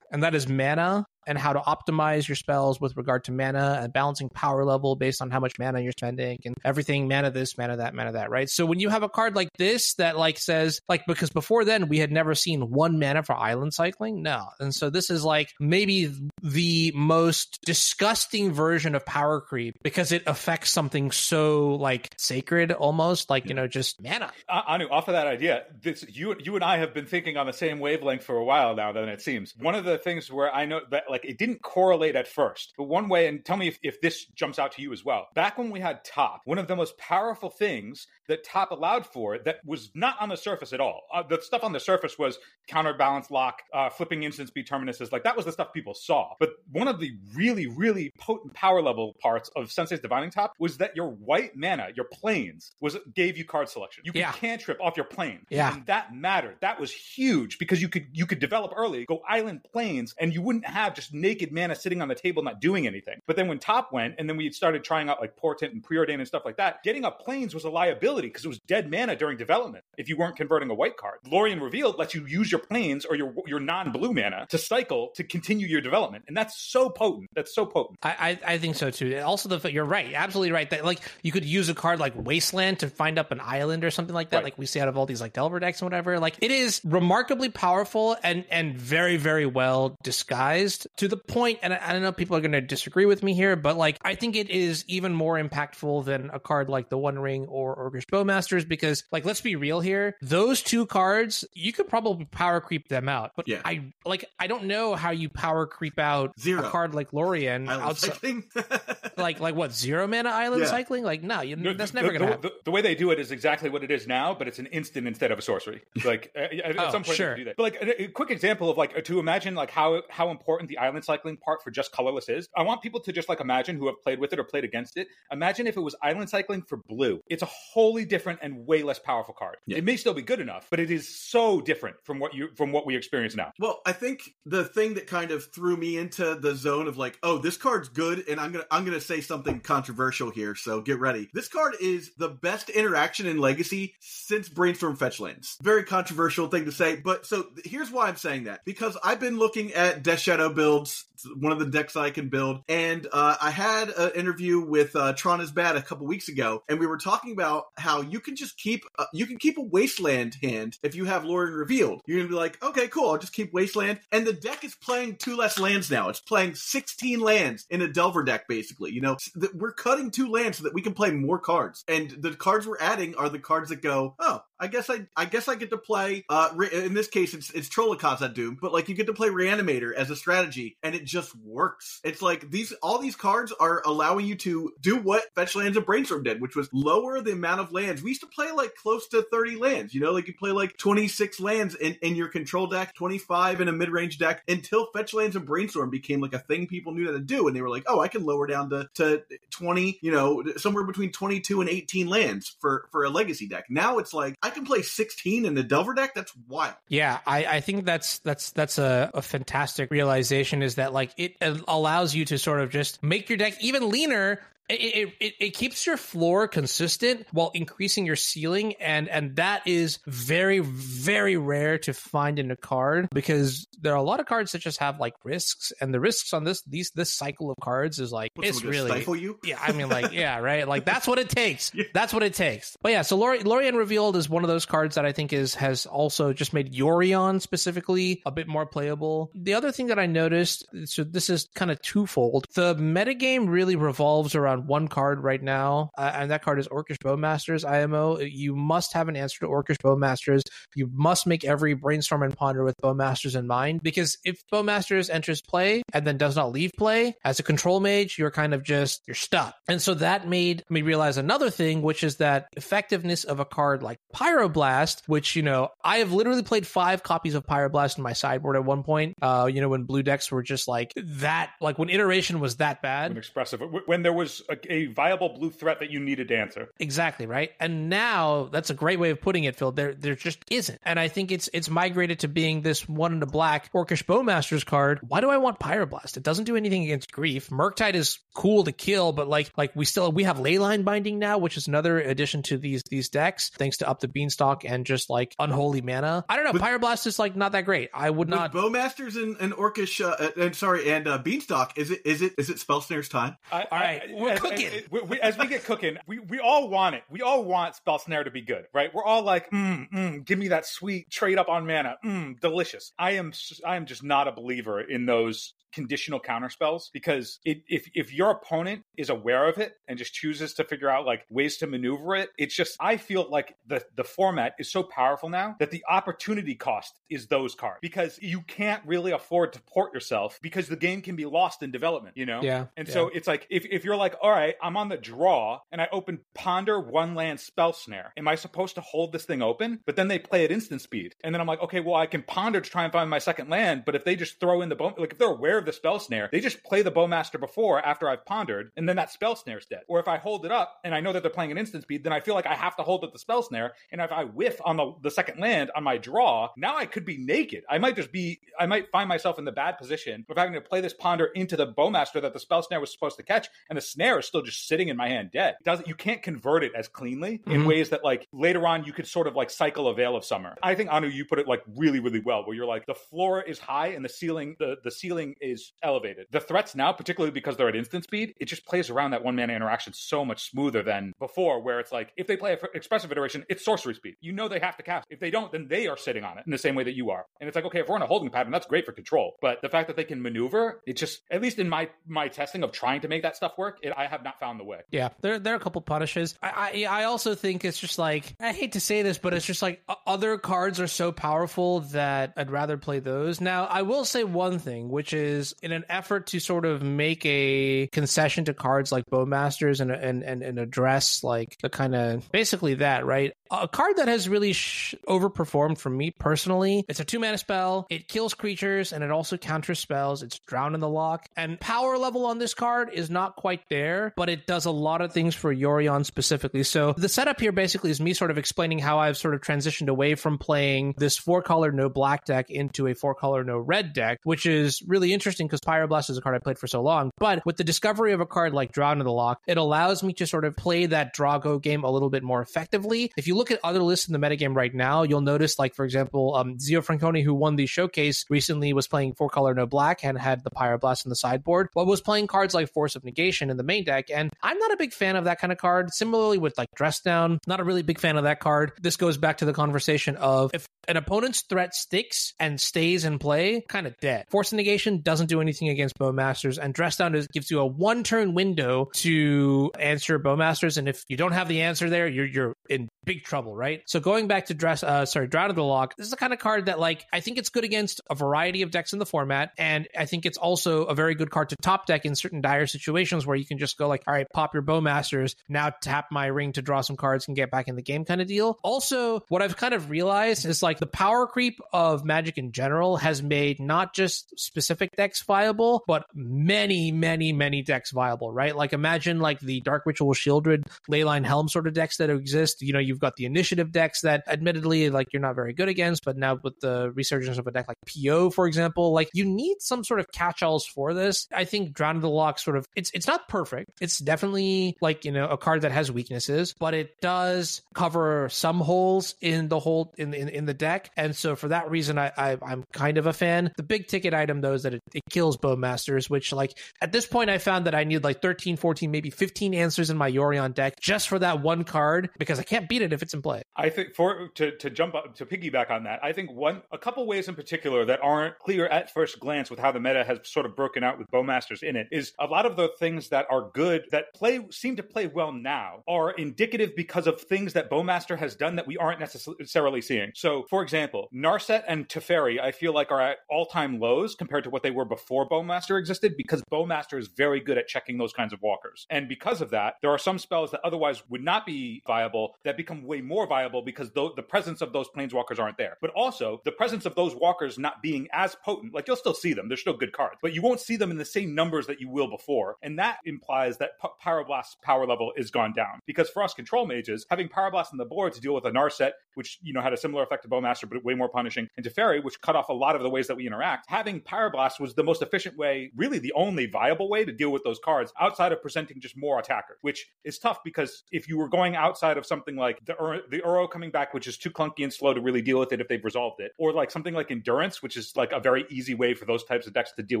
and that is mana and how to optimize your spells with regard to mana and balancing power level based on how much mana you're spending and everything mana this mana that mana that right? So when you have a card like this that like says like because before then we had never seen one mana for island cycling no. And so this is like maybe the most disgusting version of power creep because it affects something so like sacred almost like you know just mana. Uh, Anu, off of that idea, this you you and I have been thinking on the same wavelength for a while now. Then it seems. One of the things where I know that like it didn't correlate at first, but one way, and tell me if, if this jumps out to you as well. Back when we had Top, one of the most powerful things that Top allowed for that was not on the surface at all. Uh, the stuff on the surface was counterbalance lock, uh, flipping instant speed terminuses, like that was the stuff people saw. But one of the really really potent power level parts of Sensei's Divining Top was that your white mana, your Plains, was gave you card selection. You could Yeah. cantrip off your plane. Yeah. And that mattered. That was huge because you could you could develop early, go island Plains, and you wouldn't have just naked mana sitting on the table not doing anything. But then when top went, and then we started trying out like portent and preordain and stuff like that, getting up Plains was a liability because it was dead mana during development if you weren't converting a white card. Lorien Revealed lets you use your Plains or your your non-blue mana to cycle to continue your development. And that's so potent. That's so potent. I, I I think so too. Also, the you're right, absolutely right. That like you could use a card like Wasteland to find up an island or something like that, Right. like we see out of all these like Delver decks and whatever. Like it is remarkably powerful and and very very well disguised to the. And I, I don't know people are going to disagree with me here, but like I think it is even more impactful than a card like the One Ring or Orcish Bowmasters because like let's be real here, those two cards you could probably power creep them out. But Yeah. I like I don't know how you power creep out Zero. a card like Lorien Island outside cycling. like like what zero mana island Yeah. cycling like no you, No, that's never the- gonna the, happen The, the way they do it is exactly what it is now, but it's an instant instead of a sorcery. Like at Oh, some point, sure. they can do that. But like a, a quick example of like uh, to imagine like how how important the island cycling part for just colorless is. I want people to just like imagine who have played with it or played against it. Imagine if it was island cycling for blue. It's a wholly different and way less powerful card. Yeah. It may still be good enough, but it is so different from what you from what we experience now. Well, I think the thing that kind of threw me into the zone of like, oh, this card's good, and I'm gonna I'm gonna say something controversial here, so get ready. This card is the best interaction in Legacy since Brainstorm Fetchlands. Very controversial thing to say, but so here's why I'm saying that because I've been looking at Death Shadow builds. One of the decks I can build, and uh, I had an interview with uh, Tron is Bad a couple weeks ago, and we were talking about how you can just keep uh, you can keep a Wasteland hand if you have Lorien Revealed. You're gonna be like, okay, cool, I'll just keep Wasteland, and the deck is playing two less lands now. It's playing 16 lands in a Delver deck, basically. You know, we're cutting two lands so that we can play more cards, and the cards we're adding are the cards that go, oh, I guess I I guess I get to play. Uh, in this case, it's it's Troll of Khazad-dûm, but like you get to play Reanimator as a strategy, and it just works. It's like these all these cards are allowing you to do what Fetch Lands and Brainstorm did, which was lower the amount of lands. We used to play like close to thirty lands. You know, like you play like twenty six lands in in your control deck, twenty five in a mid range deck, until Fetch Lands and Brainstorm became like a thing people knew how to do, and they were like, oh, I can lower down to to twenty, you know, somewhere between twenty two and eighteen lands for for a legacy deck. Now it's like I can play sixteen in the Delver deck. That's wild. yeah i i think that's that's that's a, a fantastic realization is that like it allows you to sort of just make your deck even leaner it, it, it keeps your floor consistent while increasing your ceiling and and that is very very rare to find in a card because there are a lot of cards that just have like risks and the risks on this these this cycle of cards is like it's really stifle you? yeah i mean like yeah right? Like that's what it takes. Yeah. that's what it takes. But yeah so Lori, Lorien revealed is one of those cards that i think is has also just made yorion specifically a bit more playable. The other thing that i noticed so this is kind of twofold. The metagame really revolves around one card right now uh, and that card is orcish bowmasters imo you must have an answer to orcish bowmasters. You must make every brainstorm and ponder with bowmasters in mind because if bowmasters enters play and then does not leave play as a control mage you're kind of just you're stuck. And so that made me realize another thing which is that effectiveness of a card like pyroblast which you know i have literally played five copies of pyroblast in my sideboard at one point uh you know when blue decks were just like that like when iteration was that bad. An expressive. When there was a, a viable blue threat that you needed to answer. Exactly right, and now that's a great way of putting it, Phil. There, there just isn't, and I think it's it's migrated to being this one in the black Orcish Bowmasters card. Why do I want Pyroblast? It doesn't do anything against grief. Murktide is cool to kill, but like like we still we have Leyline binding now, which is another addition to these these decks, thanks to up the beanstalk and just like unholy mana. I don't know. But- Pyroblast is like not that great. I would not. Bowmasters and, and Orcish, uh, uh, and sorry, and uh, Beanstalk, is it is it is it Spell Snare's time? I, All right, we're cooking. As, we, we- as we get cooking, we, we all want it. We all want Spell Snare to be good, right? We're all like, mm, mm, give me that sweet trade up on mana, mm, delicious. I am I am just not a believer in those conditional counter spells because it, if if your opponent is aware of it and just chooses to figure out like ways to maneuver it, it's just I feel like the the format is so powerful now that the opportunity cost is those cards because you can't really afford to port yourself because the game can be lost in development, you know? Yeah, And yeah. so it's like if, if you're like, all right, I'm on the draw and I open ponder one land spell snare. Am I supposed to hold this thing open? But then they play at instant speed. And then I'm like, okay, well, I can ponder to try and find my second land. But if they just throw in the bow, like if they're aware of the spell snare, they just play the bowmaster before after I've pondered, and then that spell snare's dead. Or if I hold it up and I know that they're playing at instant speed, then I feel like I have to hold up the spell snare. And if I whiff on the, the second land on my draw, now I could be naked. I might just be, I might find myself in the bad position of having to play this ponder into the bowmaster that the spell snare was supposed to catch, and the snare is still just sitting in my hand dead. It doesn't you can't convert it as cleanly in Mhm. ways that like later on you could sort of like cycle a veil of summer. I think Anu, you put it like really, really well, where you're like the floor is high and the ceiling the, the ceiling is elevated. The threats now, particularly because they're at instant speed, it just plays around that one mana interaction so much smoother than before, where it's like if they play expressive iteration, it's sorcery speed. You know they have to cast. If they don't, then they are sitting on it in the same way that you are. And it's like, okay, if we're in a holding pattern, that's great for control. But the fact that they can maneuver, it just at least in my my testing of trying to make that stuff work, it, I have not found the way. Yeah, there there are a couple punishes. I, I I also think it's just like I hate to say this, but it's just like other cards are so powerful that I'd rather play those. Now, I will say one thing, which is in an effort to sort of make a concession to cards like Bowmasters and and and, and address like the kind of basically that right. A card that has really sh- overperformed for me personally. It's a two mana spell. It kills creatures and it also counters spells. It's Drown in the Loch. And power level on this card is not quite there, but it does a lot of things for Yorion specifically. So the setup here basically is me sort of explaining how I've sort of transitioned away from playing this four color no black deck into a four color no red deck, which is really interesting because Pyroblast is a card I played for so long. But with the discovery of a card like Drown in the Loch, it allows me to sort of play that Drago game a little bit more effectively. If you look at other lists in the metagame right now, you'll notice, like, for example, um, Zio Franconi, who won the showcase recently, was playing four color no black and had the Pyroblast in the sideboard, but was playing cards like Force of Negation in the main deck. And I'm not a big fan of that kind of card. Similarly with like Dress Down, not a really big fan of that card. This goes back to the conversation of if an opponent's threat sticks and stays in play, kind of dead. Force of Negation doesn't do anything against Bowmasters, and Dress Down is, gives you a one turn window to answer Bowmasters. And if you don't have the answer there, you're you're in big trouble, right? So going back to Dress, uh, sorry, Drown of the Loch, this is the kind of card that like I think it's good against a variety of decks in the format, and I think it's also a very good card to top deck in certain dire situations where you can just go like, all right, pop your Bowmasters, now tap my ring to draw some cards and get back in the game kind of deal. Also, what I've kind of realized is like the power creep of Magic in general has made not just specific decks viable, but many, many, many decks viable, right? Like imagine like the Dark Ritual Sheoldred, Leyline Helm sort of decks that exist. You know, you've got the initiative decks that admittedly like you're not very good against, but now with the resurgence of a deck like PO, for example, like you need some sort of catch-alls for this. I think Drown in the Loch sort of it's it's not perfect. It's definitely like, you know, a card that has weaknesses, but it does cover some holes in the whole in in, in the deck. And so for that reason I, I I'm kind of a fan. The big ticket item though is that it, it kills Bowmasters, which like at this point I found that I need like 13, 14, maybe 15 answers in my Yorion deck just for that one card because I can't beat it if it's in play. I think for to to jump up to piggyback on that, I think one a couple ways in particular that aren't clear at first glance with how the meta has sort of broken out with Bowmasters in it is a lot of the things that are good that play seem to play well now are indicative because of things that Bowmaster has done that we aren't necessarily seeing. So, for example, Narset and Teferi, I feel like are at all time lows compared to what they were before Bowmaster existed because Bowmaster is very good at checking those kinds of walkers. And because of that, there are some spells that otherwise would not be viable that become way more viable because th- the presence of those planeswalkers aren't there. But also, the presence of those walkers not being as potent, like you'll still see them, they're still good cards, but you won't see them in the same numbers that you will before. And that implies that P- Pyroblast's power level is gone down. Because for us control mages, having Pyroblast on the board to deal with a Narset, which you know had a similar effect to Bowmaster, but way more punishing, and Teferi, which cut off a lot of the ways that we interact, having Pyroblast was the most efficient way, really the only viable way to deal with those cards outside of presenting just more attackers, which is tough because if you were going outside of something like the Ur- the Uro coming back, which is too clunky and slow to really deal with it if they've resolved it, or like something like Endurance, which is like a very easy way for those types of decks to deal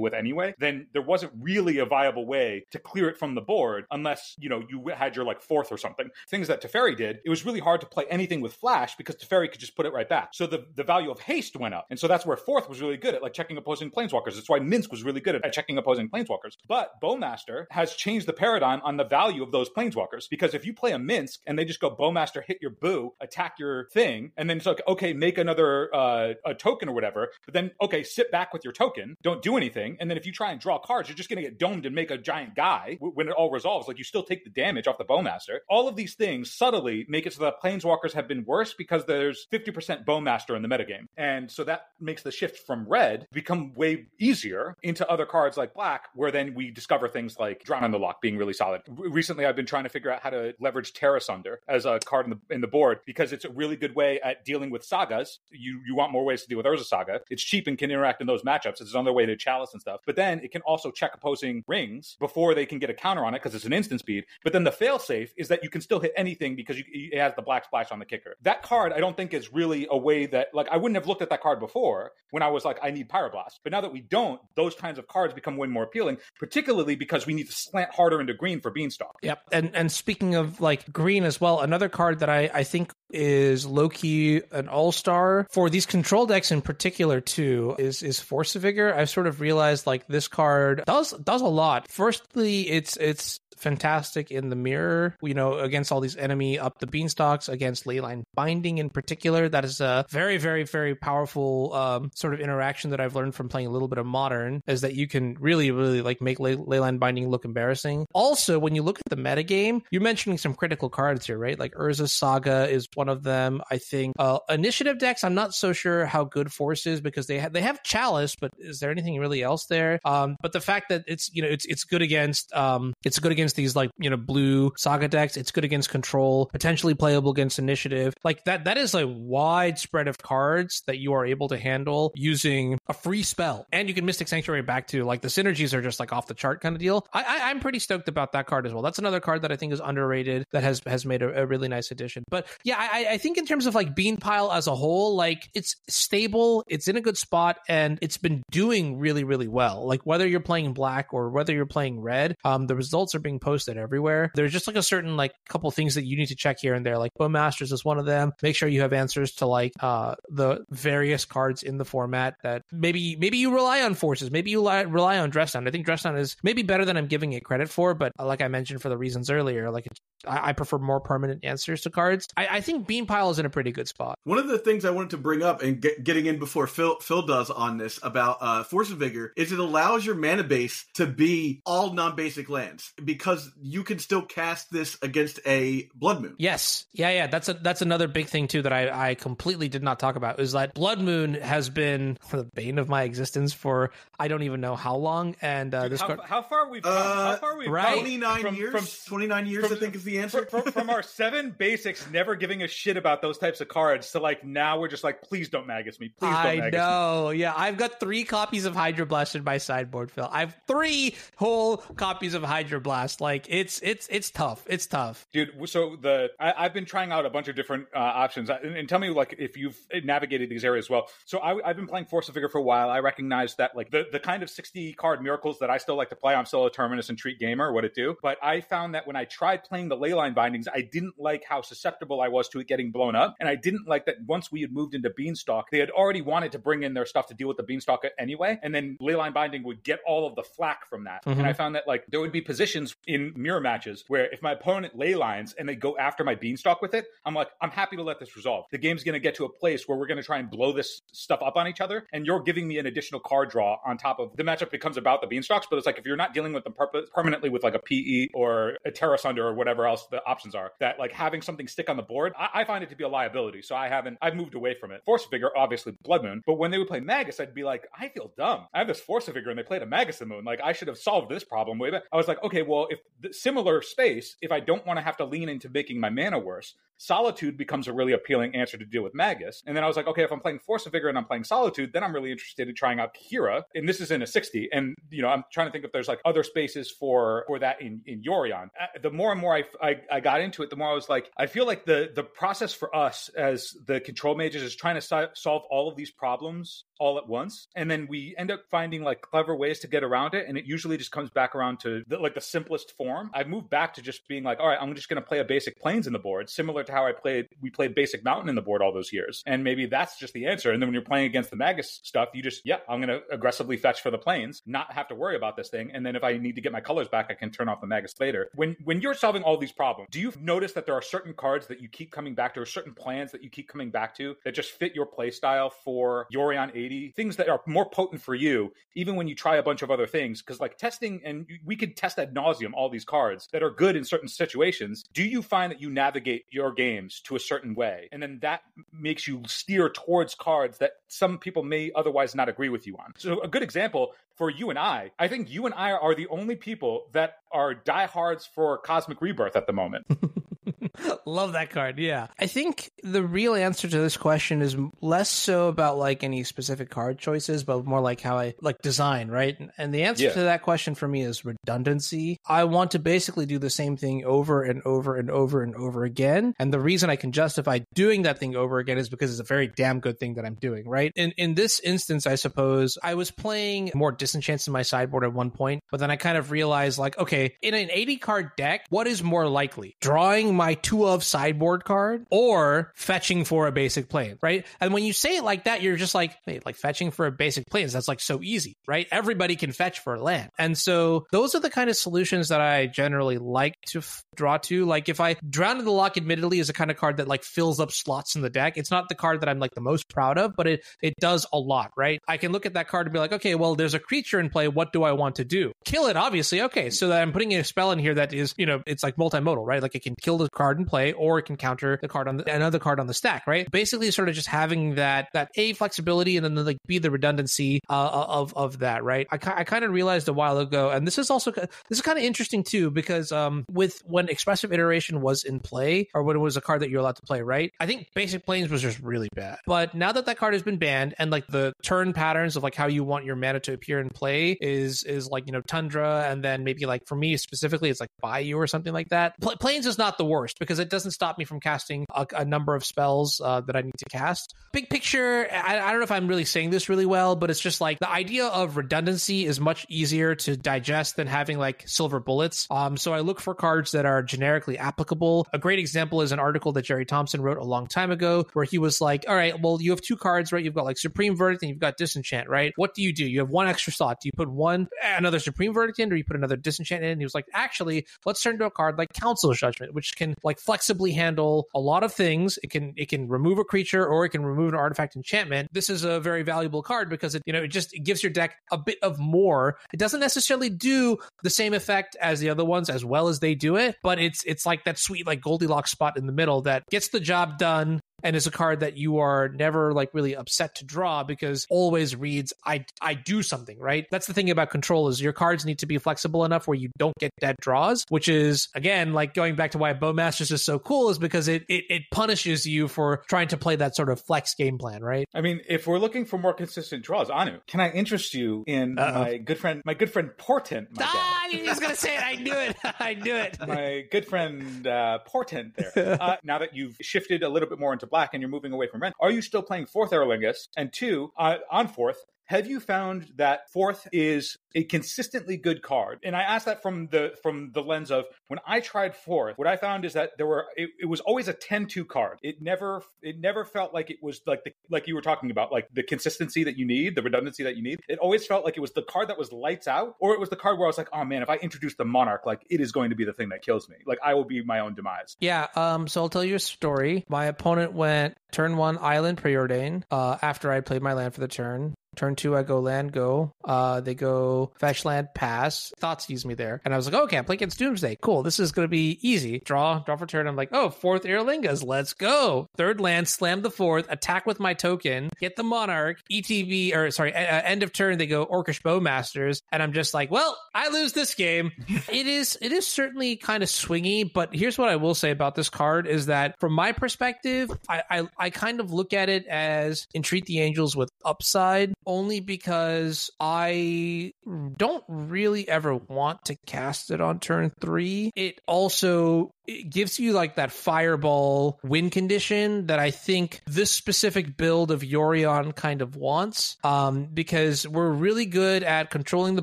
with anyway, then there wasn't really a viable way to clear it from the board unless you know you had your like Forth or something. Things that Teferi did, it was really hard to play anything with Flash because Teferi could just put it right back. So the the value of haste went up, and so that's where Forth was really good at like checking opposing planeswalkers. That's why Minsc was really good at, at checking opposing planeswalkers. But Bowmaster has changed the paradigm on the value of those planeswalkers because if you play a Minsc and they just go Bowmaster, hit your boo, attack your thing, and then it's like okay, make another uh, a token or whatever. But then okay, sit back with your token, don't do anything, and then if you try and draw cards, you're just going to get domed and make a giant guy w- when it all resolves. Like you still take the damage off the Bowmaster. All of these things subtly make it so that planeswalkers have been worse because there's 50% Bowmaster in the metagame. And so that makes the shift from red become way easier into other cards like black, where then we discover things like Drown in the Loch being really solid. Recently, I've been trying to figure out how to leverage Tear Asunder as a card in the, in the board because it's a really good way at dealing with sagas. You you want more ways to deal with Urza Saga. It's cheap and can interact in those matchups. It's another way to chalice and stuff. But then it can also check opposing rings before they can get a counter on it because it's an instant speed. But then the fail safe is that you can still hit anything because you, it has the black splash on the kicker. That card, I don't think is really a way that like I wouldn't have looked at that card before when I was like I need Pyroblast. But now that we don't, those kinds of cards become way more appealing, particularly because we need to slant harder into green for Beanstalk. Yep. And and speaking of like green as well, another card that I, I think is low key an all star for these control decks in particular too is is Force of Vigor. I've sort of realized like this card does does a lot. Firstly, it's it's fantastic in the mirror, you know, against all these enemy up the beanstalks, against leyline binding in particular. That is a very, very, very powerful um, sort of interaction that I've learned from playing a little bit of modern, is that you can really, really like make ley- leyline binding look embarrassing. Also, when you look at the metagame, you're mentioning some critical cards here, right? Like Urza Saga is one of them. I think uh, initiative decks, I'm not so sure how good Force is because they have they have Chalice, but is there anything really else there? Um, but the fact that it's you know it's it's good against um it's good against these like you know blue Saga decks. It's good against control, potentially playable against initiative. Like that that is a wide spread of cards that you are able to handle using a free spell, and you can Mystic Sanctuary back to like the synergies are just like off the chart kind of deal. I, I I'm pretty stoked about that card as well. That's another card that I think is underrated that has has made a, a really nice addition. But yeah, I, I think in terms of like Bean Pile as a whole, like it's stable, it's in a good spot, and it's been doing really really well. Like whether you're playing black or whether you're playing red, um, the results are being posted everywhere. There's just like a certain like couple things that you need to check here and there. Like Bowmasters is one of them. Make sure you have answers to like uh the various cards in the format that maybe maybe you rely on forces, maybe you li- rely on dress down. I think dress down is maybe better than I'm giving it credit for, but uh, like I mentioned for the reasons earlier, like I, I prefer more permanent answers to cards. I, I think Bean Pile is in a pretty good spot. One of the things I wanted to bring up and get, getting in before Phil Phil does on this about uh, Force of Vigor is it allows your mana base to be all non-basic lands because because you can still cast this against a blood moon. Yes, yeah, yeah. That's a that's another big thing too that I I completely did not talk about is that Blood Moon has been the bane of my existence for I don't even know how long. And uh, Dude, this how, card, how far we've come? Uh, how far we've right? 29 years. from 29 years, from- I think, is the answer. from, from, from our seven basics, never giving a shit about those types of cards, to like now we're just like, please don't Magus me, please don't I Magus me. know. Yeah, I've got three copies of Hydroblast in my sideboard, Phil. I have three whole copies of Hydroblast. Like it's it's it's tough. It's tough. dude so the I, i've been trying out a bunch of different uh, options. And, and tell me like if you've navigated these areas well. So I, i've been playing force of vigor for a while. I recognize that like the, the kind of 60 card miracles that i still like to play i'm still a terminus and treat gamer what it do. But i found that when i tried playing the leyline bindings i didn't like how susceptible i was to it getting blown up. And i didn't like that once we had moved into beanstalk they had already wanted to bring in their stuff to deal with the beanstalk anyway. And then leyline binding would get all of the flack from that. Mhm. and i found that like there would be positions in mirror matches where if my opponent ley lines and they go after my beanstalk with it, I'm like, I'm happy to let this resolve. The game's going to get to a place where we're going to try and blow this stuff up on each other, and you're giving me an additional card draw on top of the matchup becomes about the beanstalks. But it's like if you're not dealing with them permanently with like a PE or a Tear Asunder or whatever else the options are, that like having something stick on the board, I, I find it to be a liability. So I haven't, I've moved away from it. Force Vigor, obviously Blood Moon, but when they would play Magus, I'd be like, I feel dumb. I have this Force Vigor and they played a Magus the Moon. Like I should have solved this problem way back. I was like, okay, well, if similar space, if I don't want to have to lean into making my mana worse, Solitude becomes a really appealing answer to deal with Magus. And then I was like, okay, if I'm playing Force of Vigor and I'm playing Solitude, then I'm really interested in trying out Kira. And this is in a 60. And, you know, I'm trying to think if there's like other spaces for for that in, in Yorion. Uh, the more and more I, I, I got into it, the more I was like, I feel like the, the process for us as the control mages is trying to so- solve all of these problems all at once. And then we end up finding like clever ways to get around it. And it usually just comes back around to the, like the simplest form. I've moved back to just being like, all right, I'm just going to play a basic Plains in the board, similar to how I played, we played basic mountain in the board all those years. And maybe that's just the answer. And then when you're playing against the Magus stuff, you just, yeah, I'm going to aggressively fetch for the Plains, not have to worry about this thing. And then if I need to get my colors back, I can turn off the Magus later. When, when you're solving all these problems, do you notice that there are certain cards that you keep coming back to or certain plans that you keep coming back to that just fit your play style for Yorion 80? Things that are more potent for you, even when you try a bunch of other things. Because like testing, and we could test ad nauseum all these cards that are good in certain situations. Do you find that you navigate your games to a certain way, and then that makes you steer towards cards that some people may otherwise not agree with you on? So a good example for you and I, I think you and I are the only people that are diehards for Cosmic Rebirth at the moment. Love that card. Yeah. I think the real answer to this question is less so about like any specific card choices, but more like how I like design, right? And the answer Yeah. to that question for me is redundancy. I want to basically do the same thing over and over and over and over again. And the reason I can justify doing that thing over again is because it's a very damn good thing that I'm doing, right? In in this instance, I suppose I was playing more disenchants in my sideboard at one point, but then I kind of realized like, okay, in an 80 card deck, what is more likely? Drawing my two of sideboard card or fetching for a basic plane, right? And when you say it like that, you're just like, like fetching for a basic Plains, that's like so easy, right? Everybody can fetch for a land. And so those are the kind of solutions that I generally like to f- draw to. Like if I Drown in the Loch, admittedly, is a kind of card that like fills up slots in the deck. It's not the card that I'm like the most proud of, but it it does a lot, right? I can look at that card and be like, okay, well, there's a creature in play. What do I want to do? Kill it, obviously. Okay, so that I'm putting a spell in here that is, you know, it's like multimodal, right? Like it can kill the card in play, or it can counter the card on the, another card on the stack, right? Basically, sort of just having that that a flexibility and then the, like b the redundancy uh, of of that, right? I, I kind of realized a while ago, and this is also this is kind of interesting too because um with when expressive iteration was in play or when it was a card that you're allowed to play, right? I think basic Plains was just really bad, but now that that card has been banned and like the turn patterns of like how you want your mana to appear in play is is like you know tundra and then maybe like for me specifically it's like bayou or something like that. Pl- Plains is not the worst because it doesn't stop me from casting a, a number of spells uh, that I need to cast. Big picture, I, I don't know if I'm really saying this really well, but it's just like the idea of redundancy is much easier to digest than having like silver bullets. Um, so I look for cards that are generically applicable. A great example is an article that Gerry Thompson wrote a long time ago where he was like, all right, well, you have two cards, right? You've got like Supreme Verdict and you've got Disenchant, right? What do you do? You have one extra slot. Do you put one, another Supreme Verdict in, or you put another Disenchant in? And he was like, actually, let's turn to a card like Council's Judgment, which can like flexibly handle a lot of things. It can it can remove a creature or it can remove an artifact enchantment. This is a very valuable card because it you know it just it gives your deck a bit of more. It doesn't necessarily do the same effect as the other ones as well as they do it, but it's it's like that sweet like Goldilocks spot in the middle that gets the job done and it's a card that you are never like really upset to draw because always reads I I do something, right? That's the thing about control is your cards need to be flexible enough where you don't get dead draws, which is again like going back to why Bowmasters is so cool is because it it, it punishes you for trying to play that sort of flex game plan, right? I mean, if we're looking for more consistent draws, Anu, can I interest you in Uh-oh. my good friend, my good friend Portent? My dad? Ah, he was gonna say it. I knew it. I knew it. my good friend uh, Portent there. Uh, now that you've shifted a little bit more into black and you're moving away from red, are you still playing Forth Eorlingas? And two, uh, on Forth, have you found that Forth is a consistently good card? And I ask that from the from the lens of when I tried Forth, what I found is that there were it, it was always a 10-2 card. It never it never felt like it was like the like you were talking about, like the consistency that you need, the redundancy that you need. It always felt like it was the card that was lights out, or it was the card where I was like, oh man, if I introduce the monarch, like it is going to be the thing that kills me. Like I will be my own demise. Yeah, um, so I'll tell you a story. My opponent went turn one island preordain uh, after I played my land for the turn. Turn two, I go land, go. Uh, they go fetch land, pass. Thoughtseize me there. And I was like, oh, okay, I'm playing against Doomsday. Cool. This is going to be easy. Draw, draw for turn. I'm like, oh, Forth Eorlingas. Let's go. Third land, slam the Forth, attack with my token, get the Monarch, ETB, or sorry, uh, end of turn, they go Orcish Bowmasters. And I'm just like, well, I lose this game. it is, it is certainly kind of swingy, but here's what I will say about this card is that from my perspective, I, I, I kind of look at it as entreat the angels with upside only because I don't really ever want to cast it on turn three. It also it gives you like that fireball win condition that I think this specific build of Yorion kind of wants. Um, because we're really good at controlling the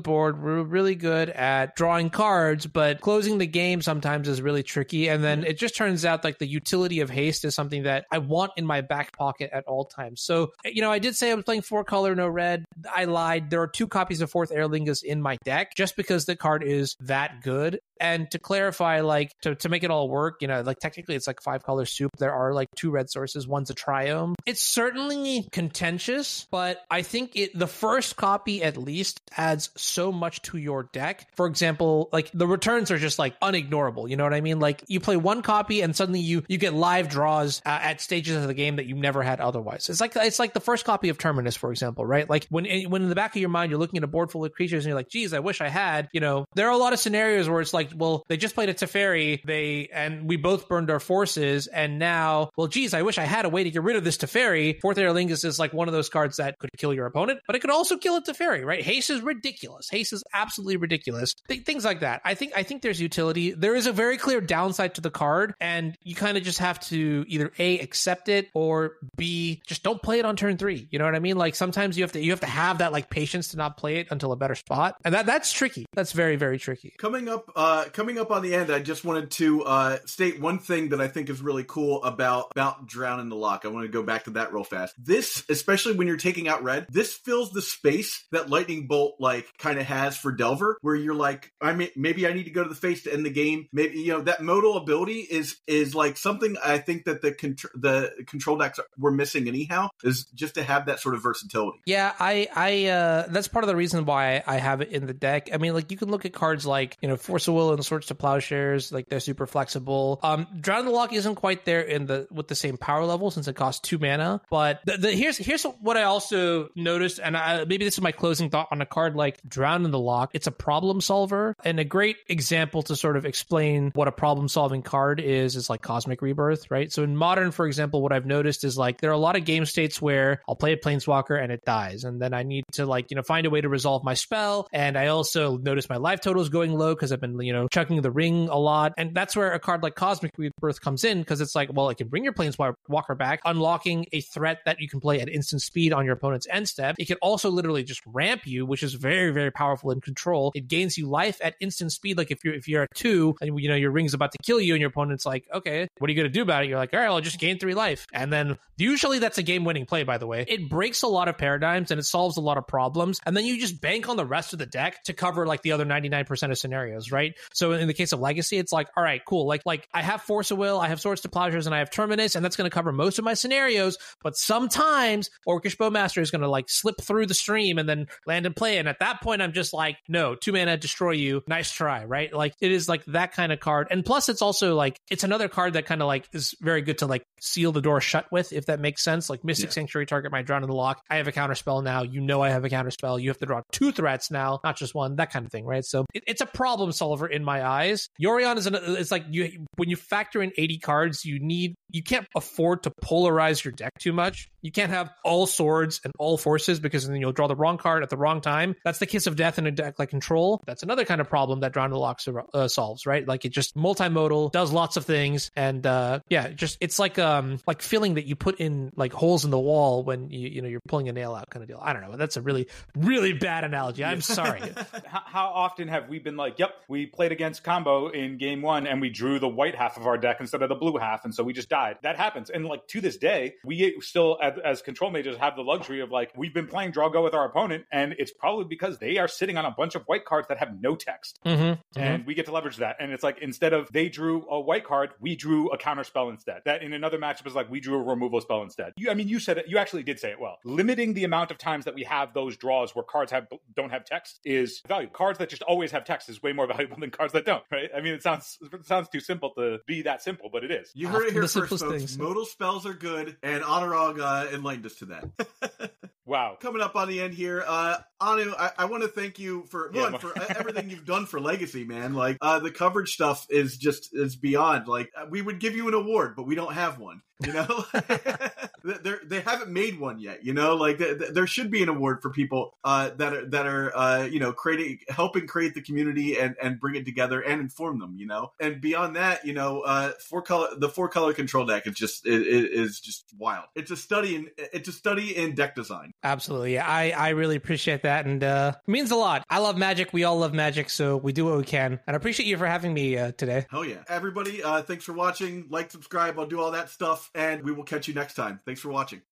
board, we're really good at drawing cards, but closing the game sometimes is really tricky. And then it just turns out like the utility of haste is something that I want in my back pocket at all times. So, you know, I did say I was playing four color, no red. I lied. There are two copies of Forth Eorlingas in my deck just because the card is that good. And to clarify, like to, to make it all work, you know, like technically it's like five color soup. There are like two red sources, one's a triome. It's certainly contentious, but I think it the first copy at least adds so much to your deck. For example, like the returns are just like unignorable. You know what I mean? Like you play one copy and suddenly you you get live draws uh, at stages of the game that you never had otherwise. It's like it's like the first copy of Terminus, for example, right? Like when when in the back of your mind you're looking at a board full of creatures and you're like, geez, I wish I had. You know, there are a lot of scenarios where it's like, well, they just played a Teferi, they and we both burned our forces, and now, well, geez, I wish I had a way to get rid of this Teferi. Forth Eorlingas is like one of those cards that could kill your opponent, but it could also kill a Teferi, right? Haste is ridiculous. Haste is absolutely ridiculous. Th- things like that. I think I think there's utility. There is a very clear downside to the card, and you kind of just have to either a accept it or b just don't play it on turn three. You know what I mean? Like sometimes you have to you have to have that like patience to not play it until a better spot, and that that's tricky. That's very very tricky. Coming up, uh, coming up on the end, I just wanted to uh, state one thing that I think is really cool about about Drown in the Loch. I want to go back to that real fast. This, especially when you're taking out red, this fills the space that Lightning Bolt like kind of has for Delver, where you're like, I mean, maybe I need to go to the face to end the game. Maybe you know that modal ability is is like something I think that the contr- the control decks were missing anyhow is just to have that sort of versatility. Yeah, I, I, uh, that's part of the reason why I have it in the deck. I mean, like you can look at cards like you know Force of Will and Swords to Plowshares, like they're super flexible. Um, Drown in the Loch isn't quite there in the with the same power level since it costs two mana. But the, the, here's here's what I also noticed, and I, maybe this is my closing thought on a card like Drown in the Loch. It's a problem solver, and a great example to sort of explain what a problem solving card is is like Cosmic Rebirth, right? So in Modern, for example, what I've noticed is like there are a lot of game states where I'll play a Planeswalker and it dies, and then I need to like you know find a way to resolve my spell, and I also notice my life total is going low because I've been you know chucking the ring a lot, and that's where a card like Cosmic Rebirth comes in because it's like well it can bring your Planeswalker back, unlocking a threat that you can play at instant speed on your opponent's end step. It can also literally just ramp you, which is very very powerful in control. It gains you life at instant speed. Like if you're if you're at two and you know your ring's about to kill you, and your opponent's like, okay, what are you gonna do about it? You're like, all right, I'll just gain three life, and then usually that's a game winning play. By the way, it breaks a lot of paradigms and it solves a lot of problems, and then you just bank on the rest of the deck to cover like the other 99% of scenarios, right? So in the case of Legacy, it's like, all right, cool. Cool. Like like I have Force of Will, I have Swords to Plowshares, and I have Terminus, and that's going to cover most of my scenarios. But sometimes Orcish Bowmaster is going to like slip through the stream and then land and play. And at that point, I'm just like, no, two mana destroy you. Nice try, right? Like it is like that kind of card. And plus, it's also like it's another card that kind of like is very good to like seal the door shut with, if that makes sense. Like Mystic Yeah. Sanctuary target my Drown in the Loch. I have a counter spell now. You know I have a counter spell. You have to draw two threats now, not just one. That kind of thing, right? So it, it's a problem solver in my eyes. Yorion is an, it's like you when you factor in 80 cards, you need you can't afford to polarize your deck too much. You can't have all swords and all forces because then you'll draw the wrong card at the wrong time. That's the kiss of death in a deck like control. That's another kind of problem that Drown in the Loch uh, solves, right? Like it just multimodal, does lots of things, and uh, yeah, just it's like um like filling that you put in like holes in the wall when you you know you're pulling a nail out kind of deal. I don't know. That's a really really bad analogy. I'm sorry. How, how often have we been like, "Yep, we played against combo in game one, and we drew the white half of our deck instead of the blue half, and so we just died." That happens, and like to this day, we still, as, as control majors, have the luxury of like we've been playing draw go with our opponent, and it's probably because they are sitting on a bunch of white cards that have no text, mm-hmm. and we get to leverage that. And it's like instead of they drew a white card, we drew a counter spell instead. That in another matchup is like we drew a removal spell instead. You, I mean, you said it. You actually did say it well. Limiting the amount of times that we have those draws where cards have don't have text is valuable. Cards that just always have text is way more valuable than cards that don't. Right? I mean, it sounds it sounds too simple to be that simple, but it is. You heard it here the first, simplest folks. things. Modal spells are good, and Anuraag uh, enlightened us to that. Wow. Coming up on the end here, uh, Anu, I, I want to thank you for Yeah, one for everything you've done for Legacy, man. Like uh, the coverage stuff is just is beyond. Like uh, we would give you an award, but we don't have one. You know, they they haven't made one yet. You know, like th- th- there should be an award for people uh, that are that are uh, you know creating helping create the community and and bring it together and inform them. You know, and beyond that, you know, uh, four color the four color control deck is just it, it is just wild. It's a study in it's a study in deck design. Absolutely. Yeah, I, I really appreciate that. And uh, means a lot. I love magic. We all love magic. So we do what we can. And I appreciate you for having me uh, today. Hell yeah. Everybody, uh, thanks for watching. Like, subscribe, I'll do all that stuff, and we will catch you next time. Thanks for watching.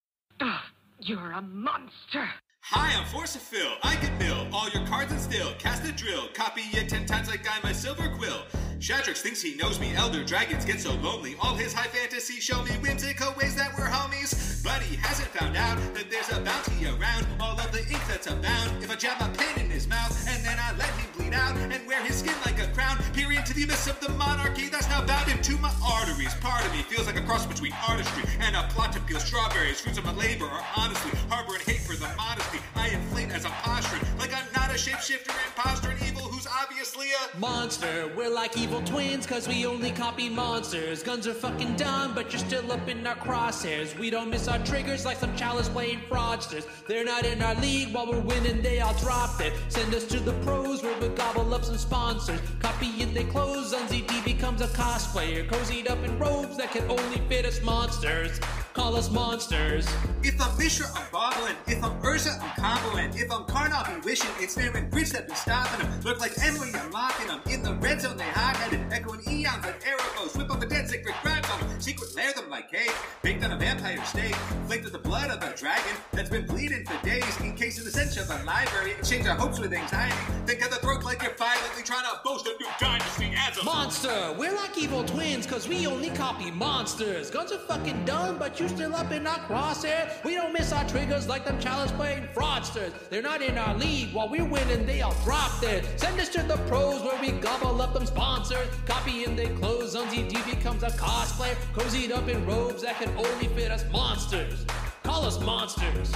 Ugh, you're a monster. Hi, I'm Force of Phil. I can mill all your cards and still cast a drill. Copy it ten times like I'm a silver quill. Shadrax thinks he knows me. Elder dragons get so lonely. All his high fantasy show me whimsical ways that we're homies. But he hasn't found out that there's a bounty around. All of the ink that's abound. If I jab a pin in his mouth and then I let him and wear his skin like a crown, peer into the abyss of the monarchy that's now bound into my arteries. Part of me feels like a cross between artistry and a plot to peel strawberries. Fruits of my labor are honestly harboring hate for the modesty. I inflate as I'm posturing like I'm not a shapeshifter, imposter, and evil who's obviously a Monster, we're like evil twins, cause we only copy monsters. Guns are fucking dumb, but you're still up in our crosshairs. We don't miss our triggers like some chalice playing fraudsters. They're not in our league while we're winning, they all drop it. Send us to the pros where we gobble up some sponsors. Copy and they close, ZD becomes a cosplayer. Cozied up in robes that can only fit us monsters. Call us monsters. If I'm Mishra, I'm bobbling. If I'm Urza, I'm comboing. If I'm Karn, I'll be wishing. It's snaring Bridge that be stopping them. Look like Emily, I'm locking them. In the red zone, they hot-headed. Echoing eons like arrows. Whip on the dead, crimes on them. Secret lair them like cake. Baked on a vampire steak. Flaked with the blood of a dragon that's been bleeding for days. In case of the stench of a library. Exchange our hopes with anxiety. Think of the throat like you're violently trying to boast a new dynasty as a Monster, we're like evil twins, cause we only copy monsters. Guns are fucking dumb, but you still up in our crosshair. We don't miss our triggers like them chalice playing fraudsters. They're not in our league while we're winning, they all drop it. Send us to the pros where we gobble up them sponsors. Copy and they close, ZD becomes a cosplayer. Cozied up in robes that can only fit us monsters. Call us monsters.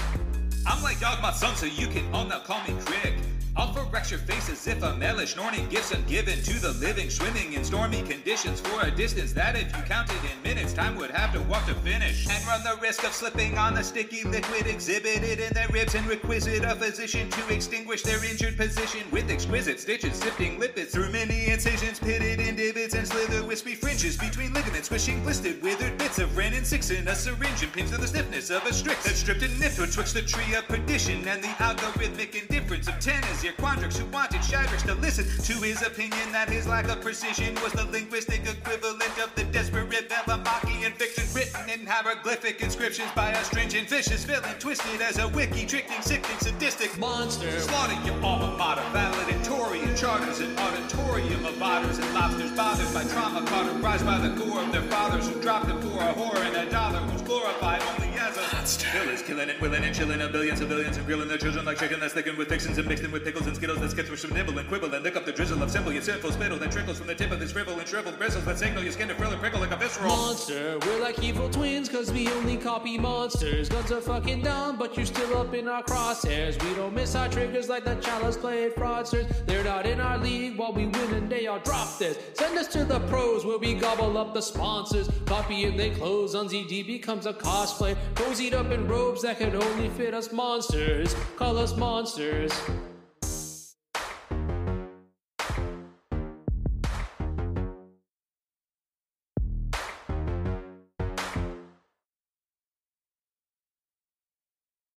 I'm like Dogma Sung, so you can all now call me Crick. I'll forex your face as if I'm Elish, snorting gifts given to the living, swimming in stormy conditions for a distance that if you counted in minutes, time would have to walk to finish. And run the risk of slipping on the sticky liquid exhibited in their ribs. And requisite a physician to extinguish their injured position with exquisite stitches, sifting lipids through many incisions, pitted in divots and slither wispy fringes between ligaments, squishing blistered, withered bits of Ren and six in a syringe and pins to the stiffness of a strix. That stripped and nipped betwixt the tree of perdition and the algorithmic indifference of ten as quandrix who wanted Shadrax to listen to his opinion that his lack of precision was the linguistic equivalent of the desperate Velamachian fiction written in hieroglyphic inscription. descriptions by astringent, vicious, villain, twisted as a wiki, tricking, sickening, sadistic Monster. Slaughter your alma mater, valedictorian charters, an auditorium of otters and lobsters bothered by trauma, cauterized by the gore of their fathers who dropped them for a whore and a dollar who's glorified only monster. Villains killing it, willing and chilling a billion civilians and grilling their children like chicken that's thickened with fixins and mixed in with pickles and skittles that with some nibble and quibble and lick up the drizzle of simple yet sinful spittle that trickles from the tip of this shrivel and shriveled bristles that signal your skin to frill and prickle like a visceral. Monster, we're like evil twins cause we only copy monsters. Guns are fucking dumb, but you're still up in our crosshairs. We don't miss our triggers like the chalice played fraudsters. They're not in our league while we win and they all drop this. Send us to the pros where we gobble up the sponsors. Copy and they close on ZD becomes a cosplay. Cozied up in robes that can only fit us monsters. Call us monsters.